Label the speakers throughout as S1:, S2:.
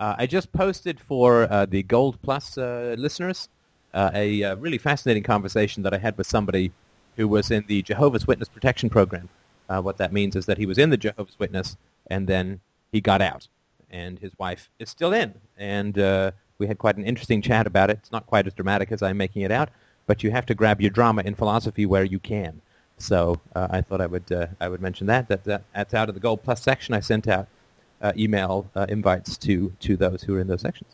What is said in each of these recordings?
S1: Uh, I just posted for uh, the Gold Plus uh, listeners uh, a uh, really fascinating conversation that I had with somebody who was in the Jehovah's Witness Protection Program. Uh, what that means is that he was in the Jehovah's Witness and then he got out, and his wife is still in. And we had quite an interesting chat about it. It's not quite as dramatic as I'm making it out, but you have to grab your drama in philosophy where you can. So I thought I would I would mention that. that. That that's out of the Gold Plus section. I sent out email uh, invites to to those who are in those sections.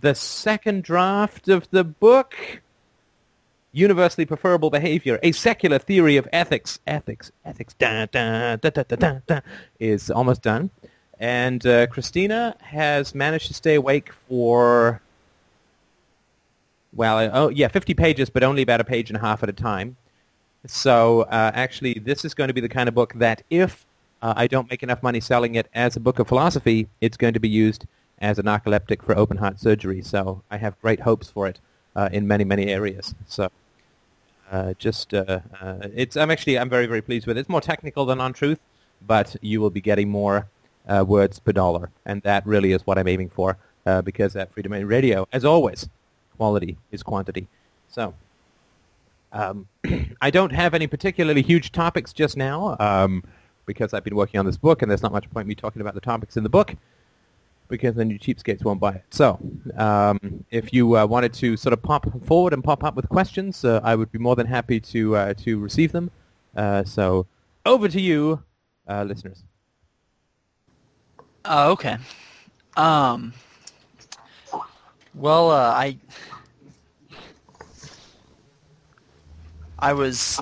S1: The second draft of the book, Universally Preferable Behavior, a secular theory of ethics, ethics, ethics, da, da, da, da, da, da, da, is almost done. And uh, Christina has managed to stay awake for, well, oh yeah, 50 pages, but only about a page and a half at a time. So uh, actually, this is going to be the kind of book that if uh, I don't make enough money selling it as a book of philosophy, it's going to be used as a narcoleptic for open heart surgery. So I have great hopes for it uh, in many, many areas. So uh, just, uh, uh, it's, I'm actually, I'm very, very pleased with it. It's more technical than on truth, but you will be getting more uh, words per dollar. And that really is what I'm aiming for because at Freedom Radio, as always, quality is quantity. So um, I don't have any particularly huge topics just now um, because I've been working on this book, and there's not much point me talking about the topics in the book because then you cheapskates won't buy it. So um, if you uh, wanted to sort of pop forward and pop up with questions, uh, I would be more than happy to uh, to receive them. Uh, so over to you, uh, listeners.
S2: Uh, okay. Um, well, I I was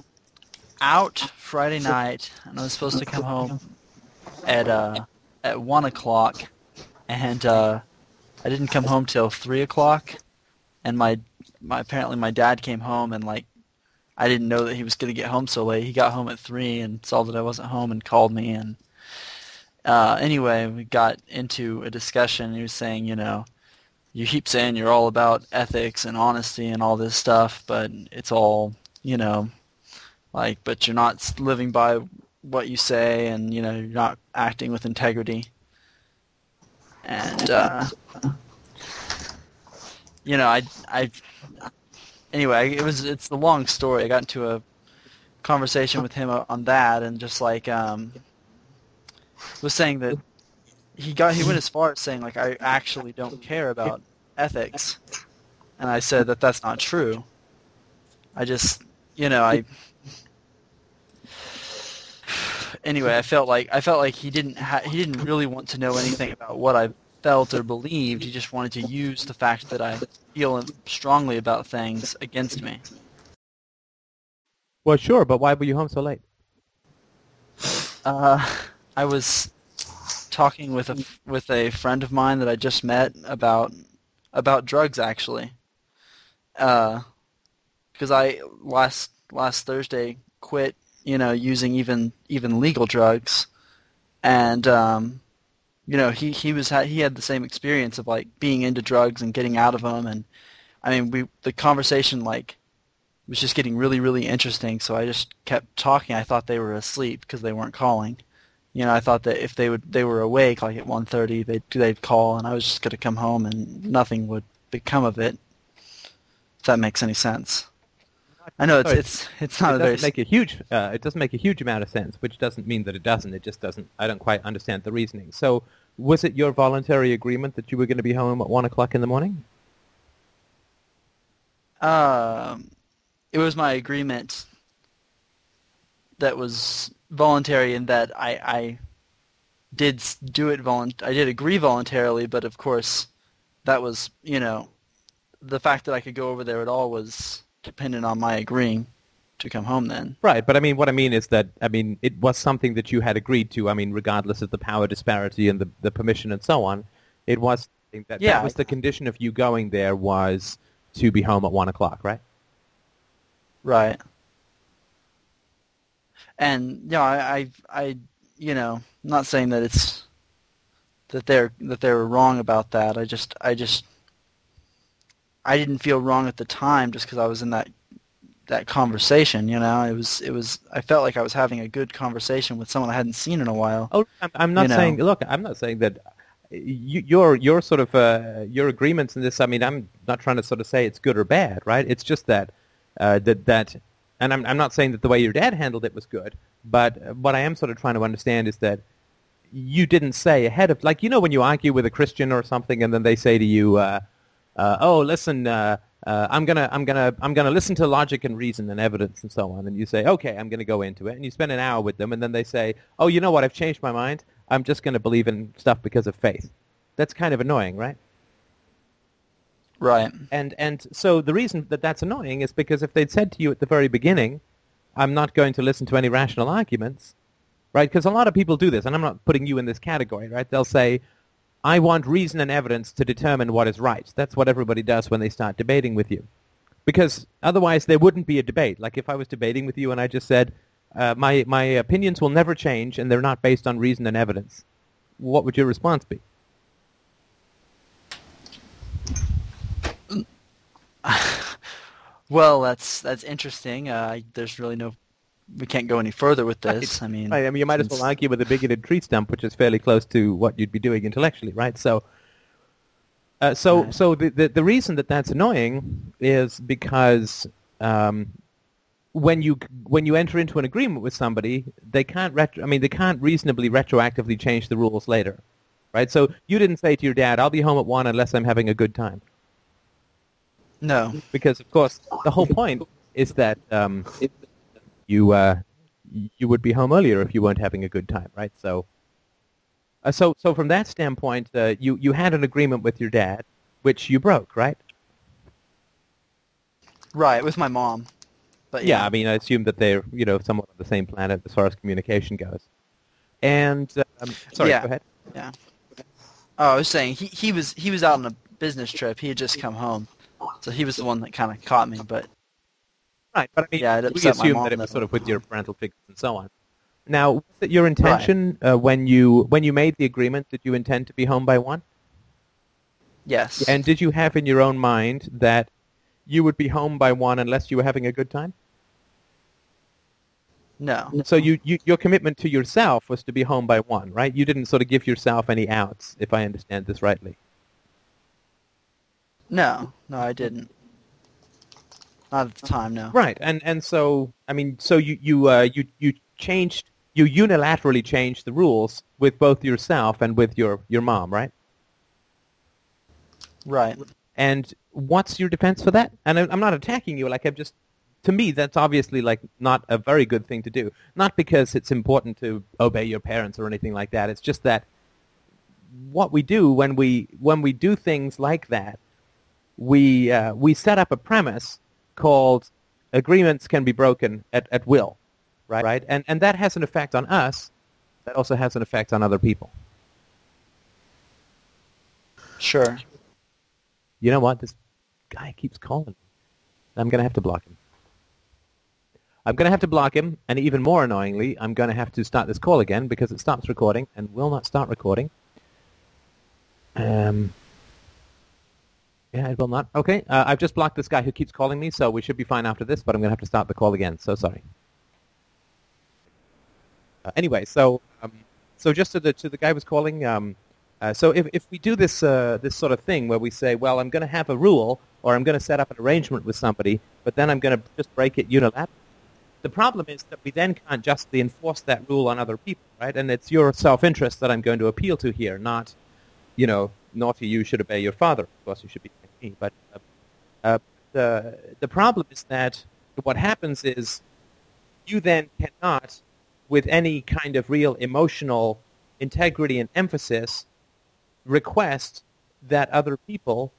S2: out Friday night, and I was supposed to come home at uh, at one o'clock, and uh, I didn't come home till three o'clock, and my my apparently my dad came home and like I didn't know that he was to get home so late. He got home at three and saw that I wasn't home and called me and uh, anyway we got into a discussion. He was saying, you know, you keep saying you're all about ethics and honesty and all this stuff, but it's all you know, like, but you're not living by what you say, and you know, you're not acting with integrity. And uh, you know, I, I, anyway, it was it's a long story. I got into a conversation with him on that, and just like um, was saying that he got he went as far as saying like I actually don't care about ethics, and I said that that's not true. I just you know, I anyway, I felt like I felt like he didn't ha- he didn't really want to know anything about what I felt or believed. He just wanted to use the fact that I feel strongly about things against me.
S1: Well, sure, but why were you home so late?
S2: Uh, I was talking with a with a friend of mine that I just met about about drugs actually. Uh, because I last last Thursday quit, you know, using even even legal drugs, and um, you know, he he was he had the same experience of like being into drugs and getting out of them, and I mean, we the conversation like was just getting really really interesting. So I just kept talking. I thought they were asleep because they weren't calling. You know, I thought that if they would they were awake like at 1:30, they'd they'd call, and I was just gonna come home and nothing would become of it. If that makes any sense. I know it's Sorry. it's it's not
S1: it
S2: a very
S1: make a huge uh, it doesn't make a huge amount of sense, which doesn't mean that it doesn't. It just doesn't. I don't quite understand the reasoning. So, was it your voluntary agreement that you were going to be home at one o'clock in the morning?
S2: Um, it was my agreement that was voluntary in that I I did do it volunt I did agree voluntarily, but of course that was you know the fact that I could go over there at all was dependent on my agreeing to come home then.
S1: Right, but I mean, what I mean is that, I mean, it was something that you had agreed to, I mean, regardless of the power disparity and the, the permission and so on, it was that, yeah. that was the condition of you going there was to be home at 1 o'clock, right?
S2: Right. And, you know, I, I, I you know, I'm not saying that it's, that they're, that they were wrong about that. I just, I just I didn't feel wrong at the time just because I was in that that conversation. You know, it was it was I felt like I was having a good conversation with someone I hadn't seen in a while.
S1: Oh, I'm, I'm not you saying. Look, I'm not saying that. you, your your sort of uh, your agreements in this. I mean, I'm not trying to sort of say it's good or bad, right? It's just that uh, that that, and I'm I'm not saying that the way your dad handled it was good, but what I am sort of trying to understand is that you didn't say ahead of like you know when you argue with a Christian or something, and then they say to you, uh, uh, "Oh, listen." Uh, uh, I'm gonna, I'm gonna, I'm gonna listen to logic and reason and evidence and so on. And you say, okay, I'm gonna go into it. And you spend an hour with them, and then they say, oh, you know what? I've changed my mind. I'm just gonna believe in stuff because of faith. That's kind of annoying, right?
S2: Right.
S1: And and so the reason that that's annoying is because if they'd said to you at the very beginning, I'm not going to listen to any rational arguments, right? Because a lot of people do this, and I'm not putting you in this category, right? They'll say, I want reason and evidence to determine what is right. That's what everybody does when they start debating with you. Because otherwise there wouldn't be a debate. Like if I was debating with you and I just said, uh, my, my opinions will never change and they're not based on reason and evidence, what would your response be?
S2: well, that's that's interesting. Uh, there's really no we can't go any further with this.
S1: Right.
S2: I mean,
S1: right. I mean, you might as well argue with a bigoted tree stump, which is fairly close to what you'd be doing intellectually, right? So, uh, so, right. so the, the, the reason that that's annoying is because um, when you when you enter into an agreement with somebody, they can't retro- I mean, they can't reasonably retroactively change the rules later, right? So you didn't say to your dad, "I'll be home at one unless I'm having a good time."
S2: No,
S1: because of course the whole point is that um, you uh, you would be home earlier if you weren't having a good time, right? So, uh, so so from that standpoint, uh, you you had an agreement with your dad, which you broke, right?
S2: Right, with my mom.
S1: But yeah, yeah I mean, I assume that they're you know somewhat on the same planet as far as communication goes. And um, sorry,
S2: yeah.
S1: go ahead.
S2: Yeah. Oh, I was saying he he was he was out on a business trip. He had just come home, so he was the one that kind of caught me. But
S1: Right, but I mean,
S2: yeah,
S1: we assume that it was sort of with your parental figures and so on. Now, was it your intention right. uh, when you when you made the agreement? Did you intend to be home by one?
S2: Yes.
S1: And did you have in your own mind that you would be home by one unless you were having a good time?
S2: No.
S1: So you, you your commitment to yourself was to be home by one, right? You didn't sort of give yourself any outs, if I understand this rightly.
S2: No, no, I didn't. Not at the time, no.
S1: Right, and and so I mean, so you you uh, you you changed you unilaterally changed the rules with both yourself and with your your mom, right?
S2: Right.
S1: And what's your defense for that? And I'm not attacking you. Like I'm just to me, that's obviously like not a very good thing to do. Not because it's important to obey your parents or anything like that. It's just that what we do when we when we do things like that, we uh, we set up a premise called agreements can be broken at, at will, right? right? And, and that has an effect on us. That also has an effect on other people.
S2: Sure.
S1: You know what? This guy keeps calling. I'm going to have to block him. I'm going to have to block him, and even more annoyingly, I'm going to have to start this call again because it stops recording and will not start recording. Um, yeah, it will not. Okay, uh, I've just blocked this guy who keeps calling me, so we should be fine after this, but I'm going to have to start the call again, so sorry. Uh, anyway, so um, so just to the, to the guy who was calling, um, uh, so if, if we do this, uh, this sort of thing where we say, well, I'm going to have a rule, or I'm going to set up an arrangement with somebody, but then I'm going to just break it unilaterally, the problem is that we then can't justly enforce that rule on other people, right? And it's your self-interest that I'm going to appeal to here, not, you know, naughty you should obey your father. Of course, you should be me. But uh, uh, the the problem is that what happens is you then cannot, with any kind of real emotional integrity and emphasis, request that other people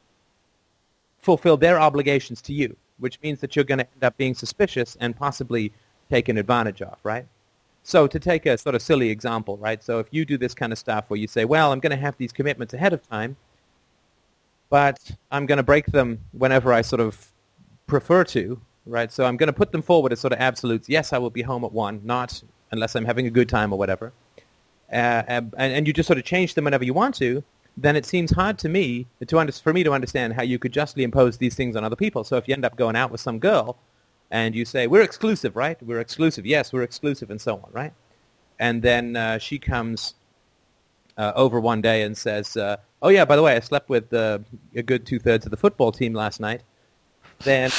S1: fulfill their obligations to you, which means that you're going to end up being suspicious and possibly taken advantage of, right? So to take a sort of silly example, right? So if you do this kind of stuff where you say, well, I'm going to have these commitments ahead of time, but I'm going to break them whenever I sort of prefer to, right? So I'm going to put them forward as sort of absolutes. Yes, I will be home at one, not unless I'm having a good time or whatever. Uh, and, and you just sort of change them whenever you want to. Then it seems hard to me to under, for me to understand how you could justly impose these things on other people. So if you end up going out with some girl, and you say we're exclusive, right? We're exclusive. Yes, we're exclusive, and so on, right? And then uh, she comes uh, over one day and says, uh, "Oh yeah, by the way, I slept with uh, a good two thirds of the football team last night," then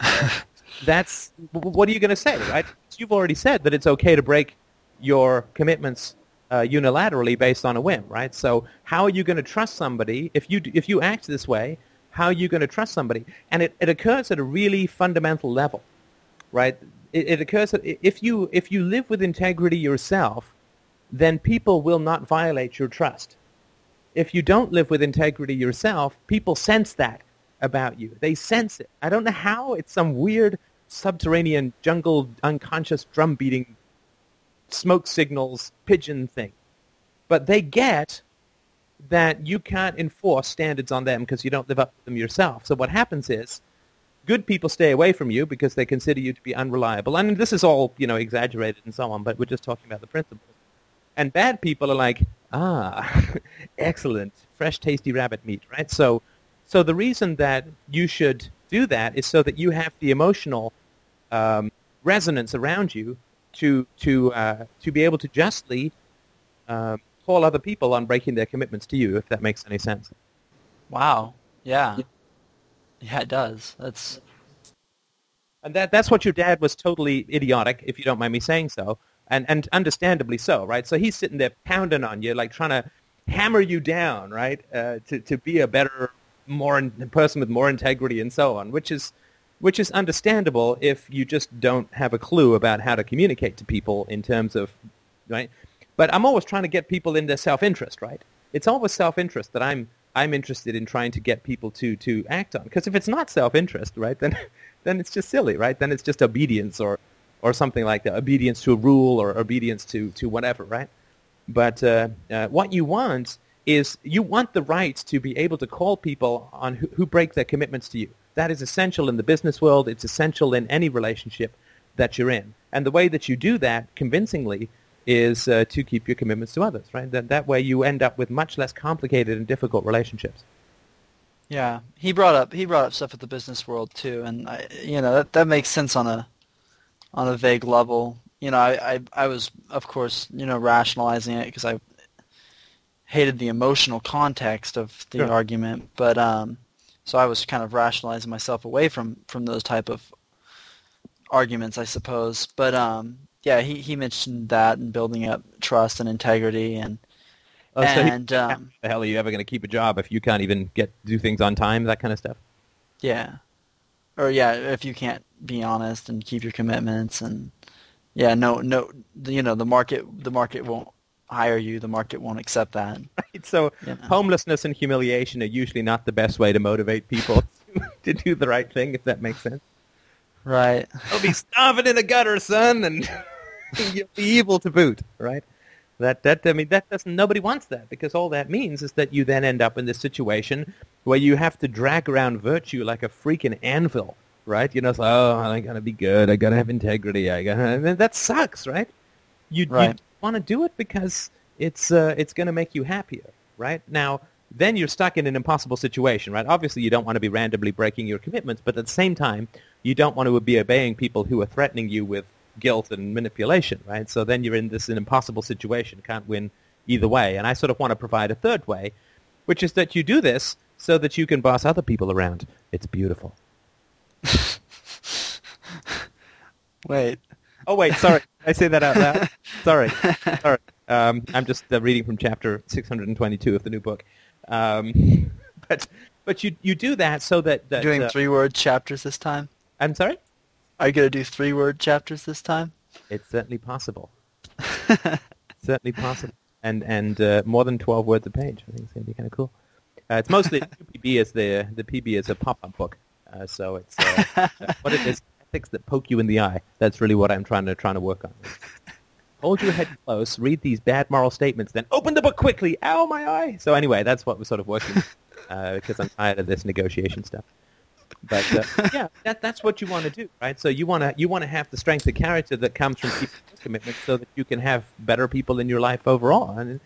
S1: that's what are you going to say, right? You've already said that it's okay to break your commitments uh, unilaterally based on a whim, right? So how are you going to trust somebody if you if you act this way? How are you going to trust somebody? And it, it occurs at a really fundamental level, right? It, it occurs that if you if you live with integrity yourself, then people will not violate your trust. If you don't live with integrity yourself, people sense that about you. They sense it. I don't know how. It's some weird subterranean jungle unconscious drum beating smoke signals pigeon thing. But they get that you can't enforce standards on them because you don't live up to them yourself. So what happens is good people stay away from you because they consider you to be unreliable. And this is all, you know, exaggerated and so on, but we're just talking about the principles. And bad people are like, ah, excellent, fresh, tasty rabbit meat, right? So, so the reason that you should do that is so that you have the emotional um, resonance around you to to uh, to be able to justly uh, call other people on breaking their commitments to you, if that makes any sense.
S2: Wow. Yeah. Yeah, it does. That's.
S1: And that that's what your dad was totally idiotic, if you don't mind me saying so, and and understandably so, right? So he's sitting there pounding on you, like trying to hammer you down, right? Uh, to to be a better, more in, person with more integrity and so on, which is which is understandable if you just don't have a clue about how to communicate to people in terms of, right? But I'm always trying to get people into self-interest, right? It's always self-interest that I'm I'm interested in trying to get people to to act on. Because if it's not self-interest, right, then then it's just silly, right? Then it's just obedience or or something like that, obedience to a rule or obedience to to whatever, right? But uh, uh, what you want is you want the right to be able to call people on who, who break their commitments to you. That is essential in the business world. It's essential in any relationship that you're in. And the way that you do that convincingly is uh, to keep your commitments to others, right? That, that way you end up with much less complicated and difficult relationships.
S2: Yeah, he brought up he brought up stuff at the business world too, and I, you know that that makes sense on a on a vague level. You know, I I, I was of course you know rationalizing it because I hated the emotional context of the sure. argument, but um, so I was kind of rationalizing myself away from from those type of arguments, I suppose. But um, yeah, he he mentioned that and building up trust and integrity and.
S1: Oh, and so he, um, the hell are you ever going to keep a job if you can't even get do things on time? That kind of stuff.
S2: Yeah, or yeah, if you can't be honest and keep your commitments, and yeah, no, no, you know, the market, the market won't hire you, the market won't accept that.
S1: Right. So you know. homelessness and humiliation are usually not the best way to motivate people to do the right thing, if that makes sense.
S2: Right.
S1: I'll be starving in a gutter, son, and you'll be evil to boot, right? That that I mean that doesn't nobody wants that because all that means is that you then end up in this situation where you have to drag around virtue like a freaking anvil, right? You know, so, oh, I gotta be good, I gotta have integrity, I gotta. that sucks, right? You, right. you want to do it because it's uh, it's going to make you happier, right? Now, then you're stuck in an impossible situation, right? Obviously, you don't want to be randomly breaking your commitments, but at the same time, you don't want to be obeying people who are threatening you with guilt and manipulation, right? So then you're in this an impossible situation, can't win either way. And I sort of want to provide a third way, which is that you do this so that you can boss other people around. It's beautiful.
S2: Wait,
S1: Oh wait, sorry. I say that out loud. Sorry, sorry. Um, I'm just uh, reading from chapter 622 of the new book. Um, but but you you do that so that, that
S2: doing
S1: uh,
S2: three word chapters this time.
S1: I'm sorry.
S2: Are you gonna do three word chapters this time?
S1: It's certainly possible. certainly possible, and and uh, more than 12 words a page. I think it's gonna be kind of cool. Uh, it's mostly PB as the the PB is a pop up book, uh, so it's uh, what it is ethics that poke you in the eye. That's really what I'm trying to trying to work on. Hold your head close, read these bad moral statements, then open the book quickly. Ow, my eye! So anyway, that's what we're sort of working uh, because I'm tired of this negotiation stuff. But uh, yeah, that, that's what you want to do, right? So you want to you want to have the strength of character that comes from people's commitment, so that you can have better people in your life overall. And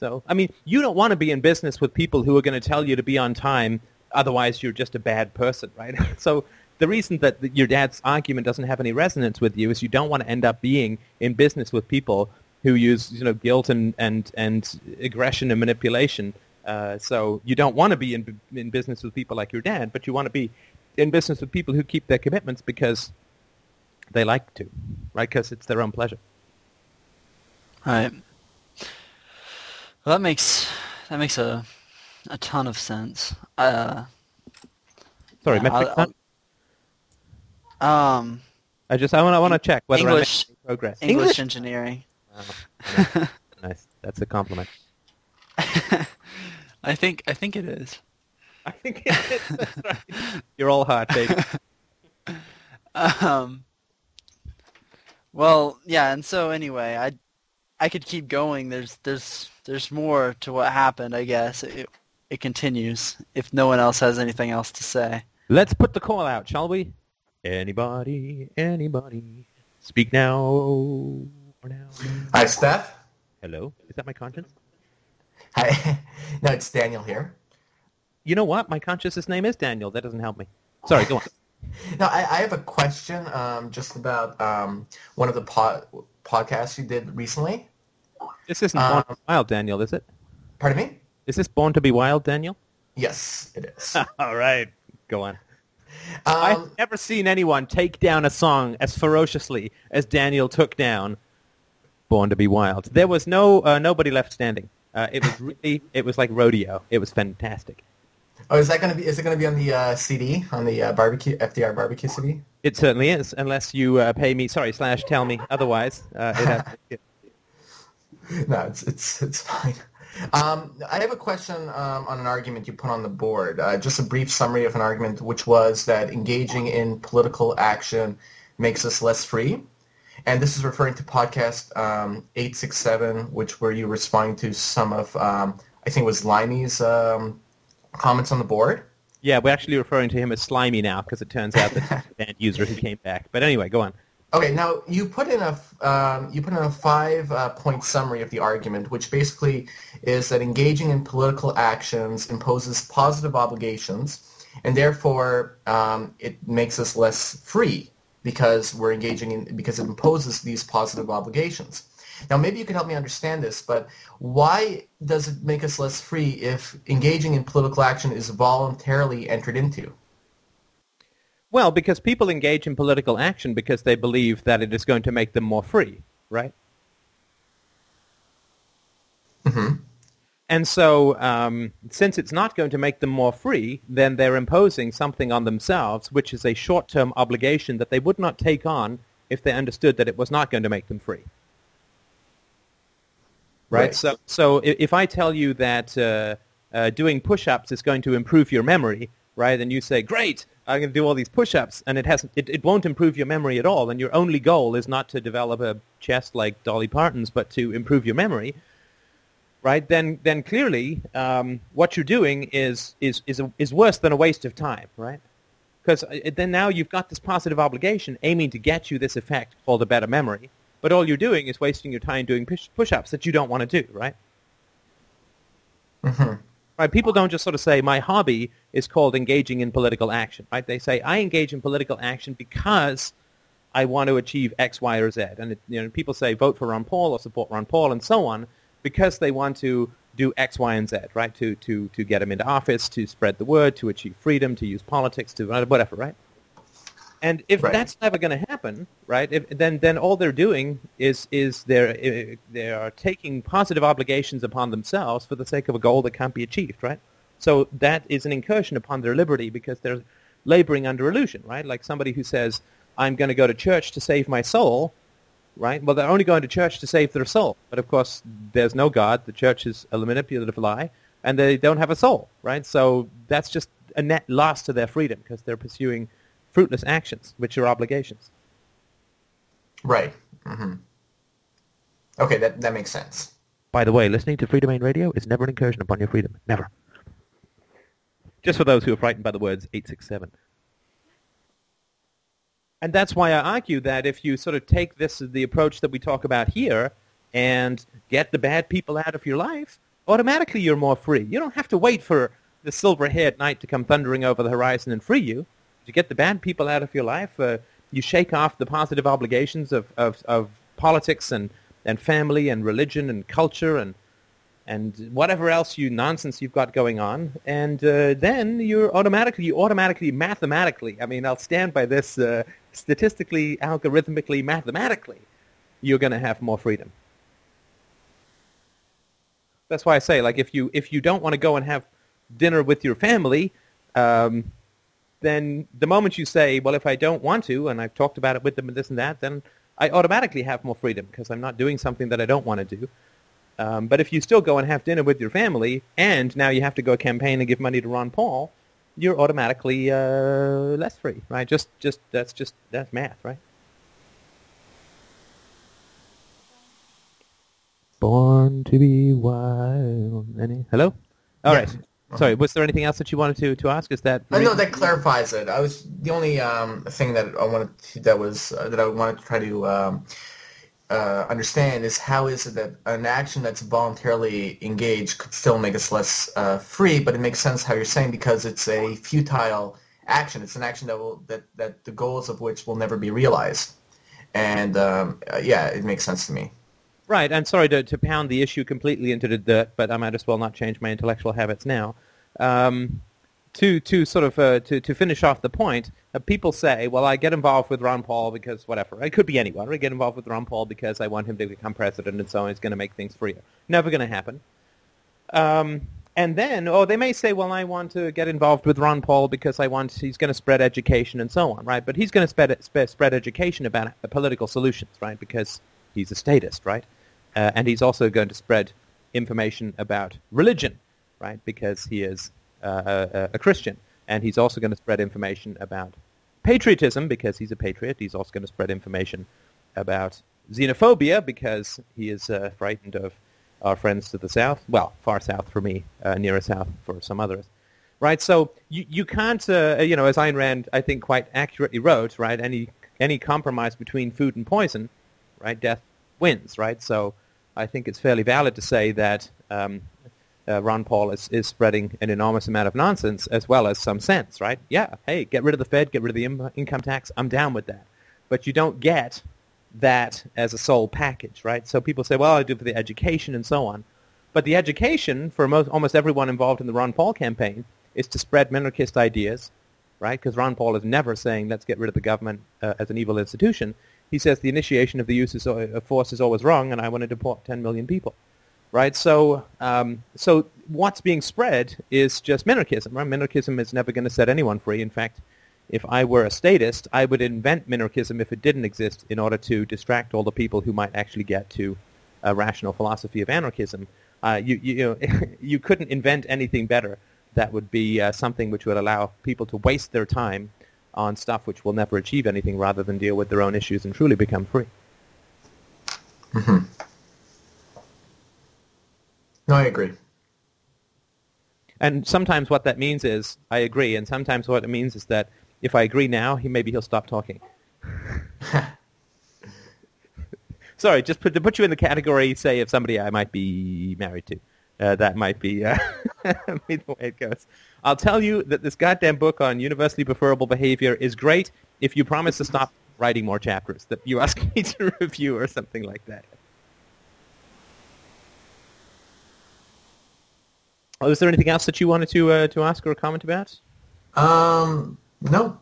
S1: so, I mean, you don't want to be in business with people who are going to tell you to be on time, otherwise you're just a bad person, right? so the reason that your dad's argument doesn't have any resonance with you is you don't want to end up being in business with people who use you know guilt and and and aggression and manipulation. Uh, so you don't want to be in in business with people like your dad, but you want to be in business with people who keep their commitments because they like to, right? Because it's their own pleasure.
S2: Right. Well, that makes that makes a a ton of sense. Uh,
S1: Sorry,
S2: Yeah,
S1: metric
S2: I'll-
S1: ton?
S2: um,
S1: I just I want I want to check whether
S2: English-
S1: I'm making progress.
S2: English, engineering.
S1: Oh, nice. nice. That's a compliment.
S2: I think I think it is.
S1: I think it is. Right. You're all hot, baby.
S2: Um. Well, yeah, and so anyway, I I could keep going. There's there's there's more to what happened. I guess it it continues if no one else has anything else to say.
S1: Let's put the call out, shall we? Anybody, anybody, speak now or now.
S3: Hi, Steph.
S1: Hello, is that my conscience?
S3: Hi. no, it's Daniel here.
S1: You know what? My consciousness name is Daniel. That doesn't help me. Sorry, go on.
S3: No, I, I have a question um, just about um, one of the pod, podcasts you did recently.
S1: This isn't Born to
S3: Um,
S1: be Wild, Daniel, is it?
S3: Pardon me?
S1: Is this Born to be Wild, Daniel?
S3: Yes, it is.
S1: All right, go on.
S3: Um,
S1: I've never seen anyone take down a song as ferociously as Daniel took down Born to be Wild. There was no uh, nobody left standing. Uh, it was really, it was like rodeo. It was fantastic.
S3: oh, is that going to be? Is it going to be on the uh, CD on the uh, barbecue FDR barbecue CD?
S1: It certainly is, unless you uh, pay me. Sorry, slash tell me otherwise. Uh, it has,
S3: No, it's it's it's fine. Um, I have a question um, on an argument you put on the board. Uh, just a brief summary of an argument, which was that engaging in political action makes us less free. And this is referring to podcast um, 867, which where you were responding to some of, um, I think it was Limey's um, comments on the board.
S1: yeah, we're actually referring to him as Slimy now because it turns out that he's a bad user who came back. But anyway, go on.
S3: Okay, now you put in a um, you put in a five uh, point summary of the argument, which basically is that engaging in political actions imposes positive obligations, and therefore um, it makes us less free because we're engaging in because it imposes these positive obligations. Now, maybe you can help me understand this, but why does it make us less free if engaging in political action is voluntarily entered into?
S1: Well, because people engage in political action because they believe that it is going to make them more free, right?
S3: hmm
S1: And so, um, since it's not going to make them more free, then they're imposing something on themselves, which is a short-term obligation that they would not take on if they understood that it was not going to make them free. Right.
S3: Right.
S1: So, so if I tell you that uh, uh, doing push-ups is going to improve your memory, right, and you say, "Great, I'm going to do all these push-ups," and it hasn't, it, it won't improve your memory at all, and your only goal is not to develop a chest like Dolly Parton's, but to improve your memory, right? Then, then clearly, um, what you're doing is is is a, is worse than a waste of time, right? Because then now you've got this positive obligation aiming to get you this effect called a better memory, but all you're doing is wasting your time doing push- push-ups that you don't want to do, right?
S3: hmm
S1: Right? People don't just sort of say my hobby is called engaging in political action, right? They say I engage in political action because I want to achieve X, Y, or Z, and it, you know people say vote for Ron Paul or support Ron Paul and so on because they want to do X, Y, and Z, right? To to to get them into office, to spread the word, to achieve freedom, to use politics, to whatever, right? And if
S3: Right.
S1: that's never going to happen, right? If, then then all they're doing is is they're uh, they are taking positive obligations upon themselves for the sake of a goal that can't be achieved, right? So that is an incursion upon their liberty because they're laboring under illusion, right? Like somebody who says, "I'm going to go to church to save my soul," right? Well, they're only going to church to save their soul, but of course, there's no God. The church is a manipulative lie, and they don't have a soul, right? So that's just a net loss to their freedom because they're pursuing fruitless actions, which are obligations.
S3: Right. hmm Okay, that, that makes sense.
S1: By the way, listening to Freedomain Radio is never an incursion upon your freedom. Never. Just for those who are frightened by the words 867. And that's why I argue that if you sort of take this the approach that we talk about here and get the bad people out of your life, automatically you're more free. You don't have to wait for the silver-haired knight to come thundering over the horizon and free you. You get the bad people out of your life. Uh, you shake off the positive obligations of, of, of politics and and family and religion and culture and and whatever else you nonsense you've got going on, and uh, then you're automatically, you automatically, mathematically, I mean, I'll stand by this uh, statistically, algorithmically, mathematically, you're going to have more freedom. That's why I say, like, if you if you don't want to go and have dinner with your family, um, then the moment you say, well, if I don't want to, and I've talked about it with them and this and that, then I automatically have more freedom because I'm not doing something that I don't want to do. Um, but if you still go and have dinner with your family, and now you have to go campaign and give money to Ron Paul, you're automatically uh, less free, right? Just, just that's just that's math, right? Born to be wild. Any hello? All right. Sorry. Was there anything else that you wanted to, to ask? Is that
S3: I know that clarifies it. I was the only um, thing that I wanted to, that was uh, that I wanted to try to um, uh, understand is how is it that an action that's voluntarily engaged could still make us less uh, free, but it makes sense how you're saying because it's a futile action. It's an action that will that, that the goals of which will never be realized. And um, uh, yeah, it makes sense to me.
S1: Right. I'm sorry to, to pound the issue completely into the dirt, but I might as well not change my intellectual habits now. Um, to to sort of uh, to to finish off the point, uh, people say, "Well, I get involved with Ron Paul because whatever. It could be anyone. I get involved with Ron Paul because I want him to become president, and so on. It's going to make things freer. Never going to happen." Um, and then, oh, they may say, "Well, I want to get involved with Ron Paul because I want he's going to spread education and so on, right?" But he's going to spread spread, spread education about political solutions, right? Because he's a statist, right? Uh, and he's also going to spread information about religion, right? Because he is uh, a, Christian. And he's also going to spread information about patriotism because he's a patriot. He's also going to spread information about xenophobia because he is uh, frightened of our friends to the south. Well, far south for me, uh, nearer south for some others. Right, so you, you can't, uh, you know, as Ayn Rand, I think, quite accurately wrote, right, any, any compromise between food and poison, right, death wins, right? So I think it's fairly valid to say that um, uh, Ron Paul is, is spreading an enormous amount of nonsense as well as some sense, right? Yeah, hey, get rid of the Fed, get rid of the income tax. I'm down with that. But you don't get that as a sole package, right? So people say, well, I do it for the education and so on. But the education for most, almost everyone involved in the Ron Paul campaign is to spread minarchist ideas, right? Because Ron Paul is never saying, let's get rid of the government uh, as an evil institution. He says the initiation of the use of force is always wrong, and I want to deport 10 million people right? So, um, so what's being spread is just minarchism. Right? Minarchism is never going to set anyone free. In fact, if I were a statist, I would invent minarchism if it didn't exist in order to distract all the people who might actually get to a rational philosophy of anarchism. Uh, you, you, you, know, you couldn't invent anything better that would be uh, something which would allow people to waste their time on stuff which will never achieve anything rather than deal with their own issues and truly become free.
S3: Mm-hmm. No, I agree.
S1: And sometimes what that means is I agree, and sometimes what it means is that if I agree now, he maybe he'll stop talking. Sorry, just put, to put you in the category, say, of somebody I might be married to. Uh, that might be, uh, be the way it goes. I'll tell you that this goddamn book on universally preferable behavior is great if you promise to stop writing more chapters that you ask me to review or something like that. Oh, is there anything else that you wanted to uh, to ask or comment about?
S3: Um, no.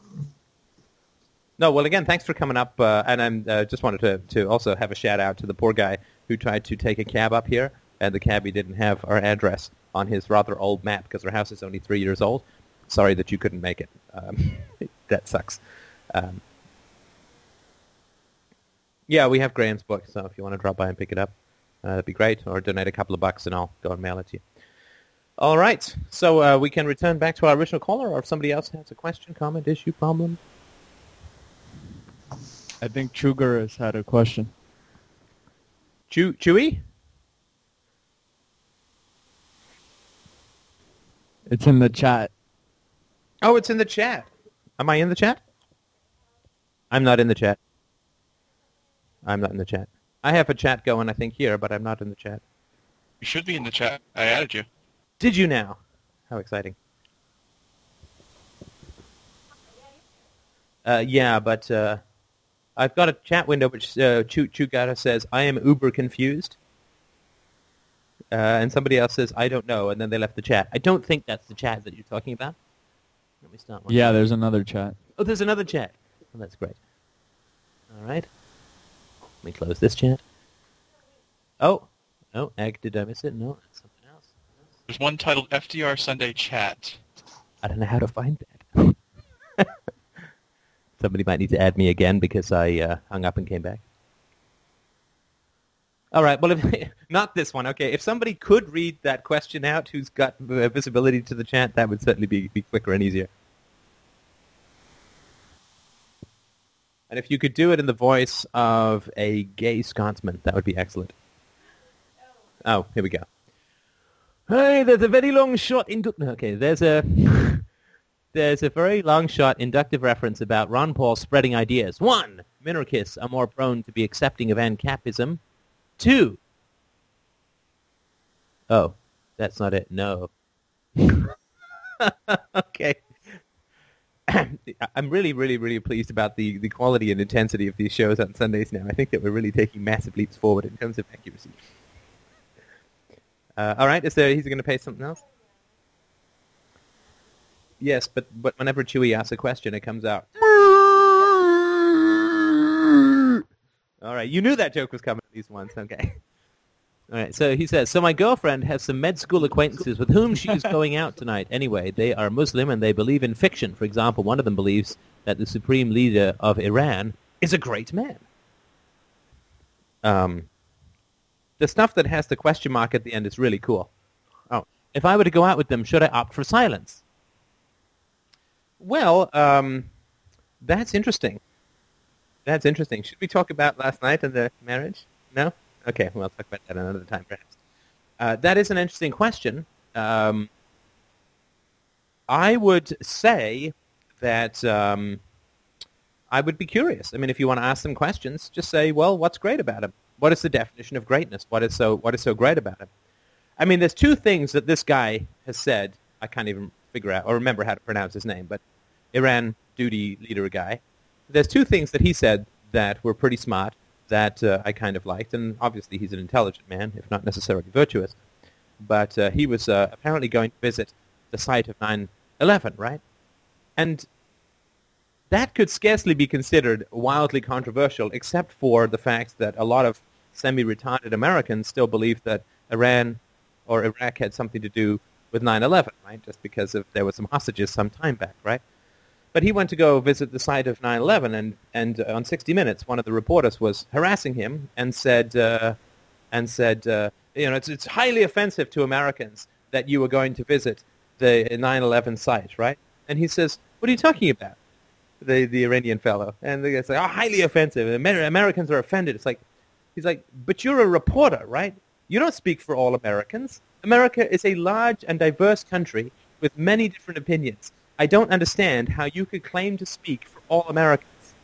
S1: No. Well, again, thanks for coming up, uh, and I uh, just wanted to to also have a shout out to the poor guy who tried to take a cab up here, and the cabbie didn't have our address on his rather old map because our house is only three years old. Sorry that you couldn't make it. Um, that sucks. Um, yeah, we have Graham's book, so if you want to drop by and pick it up, uh, that'd be great. Or donate a couple of bucks, and I'll go and mail it to you. All right. So uh, we can return back to our original caller, or if somebody else has a question, comment, issue, problem.
S4: I think Chugar has had a question.
S1: Chew Chewy?
S4: It's in the chat.
S1: Oh, it's in the chat. Am I in the chat? I'm not in the chat. I'm not in the chat. I have a chat going, I think, here, but I'm not in the chat.
S5: You should be in the chat. I added you.
S1: Did you now? How exciting. Uh, yeah, but uh, I've got a chat window which uh, Chu Chugata says, I am uber confused. Uh, and somebody else says, I don't know, and then they left the chat. I don't think that's the chat that you're talking about. Let me start one.
S4: Yeah, there's another chat.
S1: Oh, there's another chat. Oh, that's great. All right. Let me close this chat. Oh, oh, Ag, did I miss it? No, that's something.
S5: There's one titled FDR Sunday Chat.
S1: I don't know how to find that. Somebody might need to add me again because I uh, hung up and came back. All right. Well, if, not this one. Okay. If somebody could read that question out, who's got uh, visibility to the chat, that would certainly be, be quicker and easier. And if you could do it in the voice of a gay Scotsman, that would be excellent. Oh, here we go. Hey, there's a very long shot in. Okay, there's a there's a very long shot inductive reference about Ron Paul spreading ideas. One, minarchists are more prone to be accepting of ANCAPism. Two. Oh, that's not it. No. okay. I'm really, really, really pleased about the, the quality and intensity of these shows on Sundays now. I think that we're really taking massive leaps forward in terms of accuracy. Uh, all right, is there? He's going to pay something else. Yes, but but whenever Chewie asks a question, it comes out. All right, you knew that joke was coming at least once. Okay. All right, so he says, so my girlfriend has some med school acquaintances with whom she is going out tonight. Anyway, they are Muslim and they believe in fiction. For example, one of them believes that the supreme leader of Iran is a great man. Um, the stuff that has the question mark at the end is really cool. Oh, if I were to go out with them, should I opt for silence? Well, um, that's interesting. That's interesting. Should we talk about last night and the marriage? No? Okay, well, talk about that another time, perhaps. Uh, that is an interesting question. Um, I would say that um, I would be curious. I mean, if you want to ask them questions, just say, well, what's great about him? What is the definition of greatness? What is so, what is so great about him? I mean, there's two things that this guy has said. I can't even figure out or remember how to pronounce his name, but Iran duty leader guy. There's two things that he said that were pretty smart that uh, I kind of liked, and obviously he's an intelligent man, if not necessarily virtuous. But uh, he was uh, apparently going to visit the site of 9/11, right? And that could scarcely be considered wildly controversial, except for the fact that a lot of semi-retarded Americans still believe that Iran or Iraq had something to do with 9/11, right? Just because of there were some hostages some time back, right? But he went to go visit the site of 9/11, and and uh, on 60 Minutes, one of the reporters was harassing him and said uh, and said, uh, you know, it's it's highly offensive to Americans that you were going to visit the 9/11 site, right? And he says, what are you talking about? The the Iranian fellow, and the guy's like, oh, highly offensive. Amer- Americans are offended. It's like, he's like, but you're a reporter, right? You don't speak for all Americans. America is a large and diverse country with many different opinions. I don't understand how you could claim to speak for all Americans.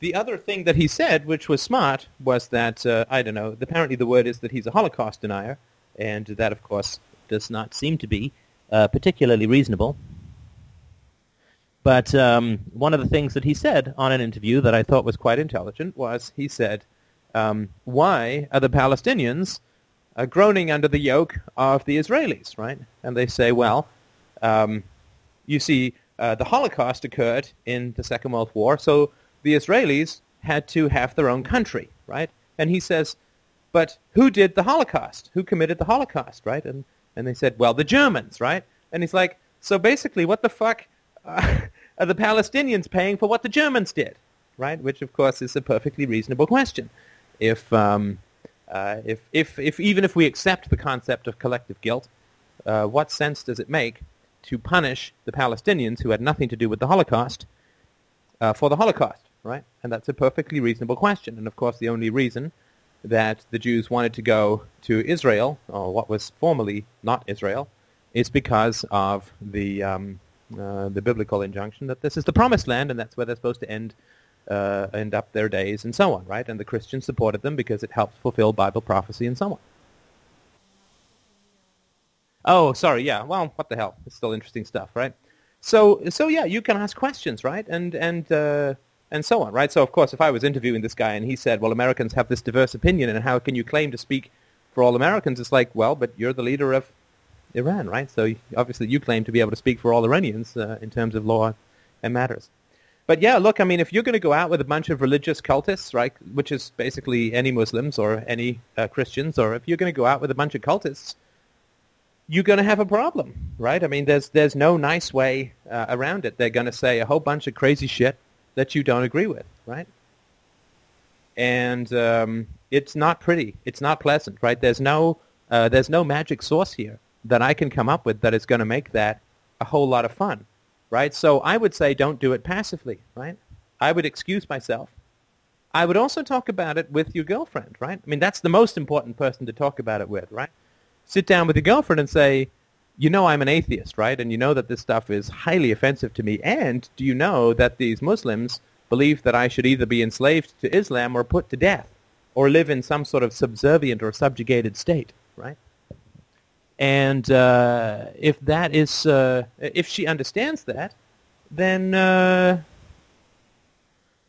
S1: The other thing that he said, which was smart, was that, uh, I don't know, apparently the word is that he's a Holocaust denier, and that, of course, does not seem to be uh, particularly reasonable. But um, one of the things that he said on an interview that I thought was quite intelligent was he said, um, why are the Palestinians uh, groaning under the yoke of the Israelis, right? And they say, well, um, you see, uh, the Holocaust occurred in the Second World War, so the Israelis had to have their own country, right? And he says, but who did the Holocaust? Who committed the Holocaust, right? And and they said, well, the Germans, right? And he's like, so basically, what the fuck uh, are the Palestinians paying for what the Germans did, right? Which, of course, is a perfectly reasonable question. If um, uh, if if if even if we accept the concept of collective guilt, uh, what sense does it make to punish the Palestinians who had nothing to do with the Holocaust uh, for the Holocaust, right? And that's a perfectly reasonable question. And of course, the only reason that the Jews wanted to go to Israel, or what was formerly not Israel, is because of the um, uh, the biblical injunction that this is the promised land and that's where they're supposed to end uh, end up their days and so on, right? And the Christians supported them because it helped fulfill Bible prophecy and so on. Oh, sorry. Yeah. Well, what the hell? It's still interesting stuff, right? So, so yeah, you can ask questions, right? And and uh, and so on, right? So of course, if I was interviewing this guy and he said, "Well, Americans have this diverse opinion, and how can you claim to speak for all Americans?" It's like, well, but you're the leader of Iran, right? So obviously, you claim to be able to speak for all Iranians uh, in terms of law and matters. But yeah, look, I mean, if you're going to go out with a bunch of religious cultists, right, which is basically any Muslims or any uh, Christians, or if you're going to go out with a bunch of cultists, you're going to have a problem, right? I mean, there's there's no nice way uh, around it. They're going to say a whole bunch of crazy shit that you don't agree with, right? And um, it's not pretty. It's not pleasant, right? There's no uh, there's no magic sauce here that I can come up with that is going to make that a whole lot of fun right? So I would say don't do it passively, right? I would excuse myself. I would also talk about it with your girlfriend, right? I mean, that's the most important person to talk about it with, right? Sit down with your girlfriend and say, you know I'm an atheist, right? And you know that this stuff is highly offensive to me. And do you know that these Muslims believe that I should either be enslaved to Islam or put to death or live in some sort of subservient or subjugated state, right? And uh, if that is, uh, if she understands that, then uh,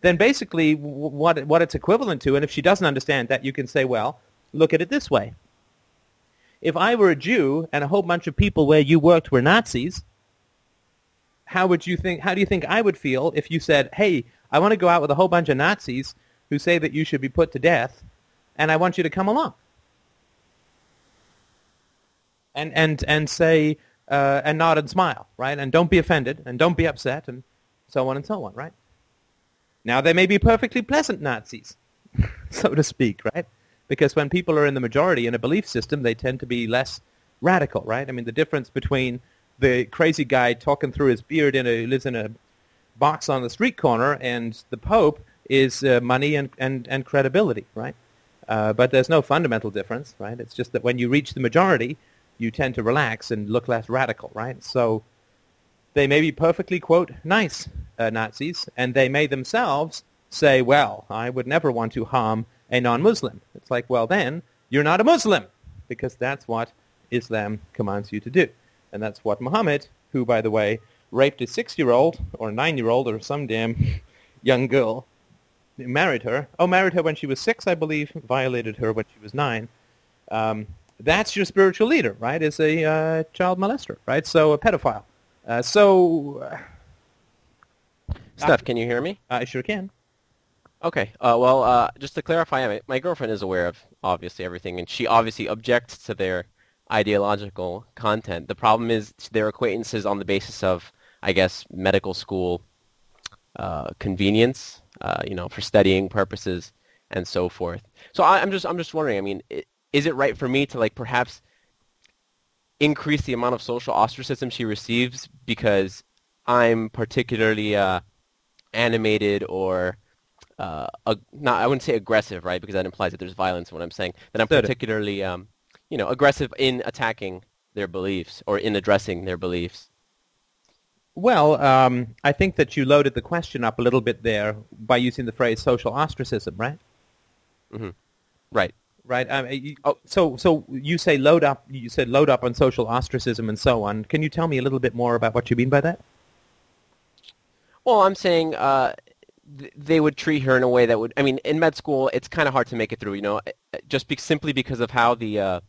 S1: then basically what what it's equivalent to, and if she doesn't understand that, you can say, well, look at it this way. If I were a Jew and a whole bunch of people where you worked were Nazis, how would you think? How do you think I would feel if you said, "Hey, I want to go out with a whole bunch of Nazis who say that you should be put to death, and I want you to come along"? And and and say uh, and nod and smile, right? And don't be offended, and don't be upset, and so on and so on, right? Now they may be perfectly pleasant Nazis, so to speak, right? Because when people are in the majority in a belief system, they tend to be less radical, right? I mean, the difference between the crazy guy talking through his beard in a lives in a box on the street corner and the Pope is uh, money and, and, and credibility, right? Uh, but there's no fundamental difference, right? It's just that when you reach the majority, you tend to relax and look less radical, right? So they may be perfectly, quote, nice uh, Nazis, and they may themselves say, well, I would never want to harm a non-Muslim. It's like, well, then you're not a Muslim, because that's what Islam commands you to do. And that's what Muhammad, who, by the way, raped a six-year-old or a nine-year-old or some damn young girl, married her. Oh, married her when she was six, I believe, violated her when she was nine. Um, that's your spiritual leader, right? Is a uh, child molester, right? So a pedophile. Uh, so,
S6: uh, Steph, can you hear me?
S1: I sure can.
S6: Okay. Uh, well, uh, just to clarify, my girlfriend is aware of obviously everything, and she obviously objects to their ideological content. The problem is their acquaintances on the basis of, I guess, medical school uh, convenience, you know, for studying purposes and so forth. So I, am just I'm just wondering. I mean, it, is it right for me to like perhaps increase the amount of social ostracism she receives because I'm particularly uh, animated or uh, ag- not I wouldn't say aggressive, right? Because that implies that there's violence in what I'm saying. That I'm particularly, um, you know, aggressive in attacking their beliefs or in addressing their beliefs.
S1: Well, um, I think that you loaded the question up a little bit there by using the phrase social ostracism, right?
S6: Mm-hmm. Right
S1: right? Um, you, oh, so so you say load up. You said load up on social ostracism and so on. Can you tell me a little bit more about what you mean by that?
S6: Well, I'm saying uh, th- they would treat her in a way that would. I mean, in med school, it's kind of hard to make it through. You know, just be- simply because of how the uh,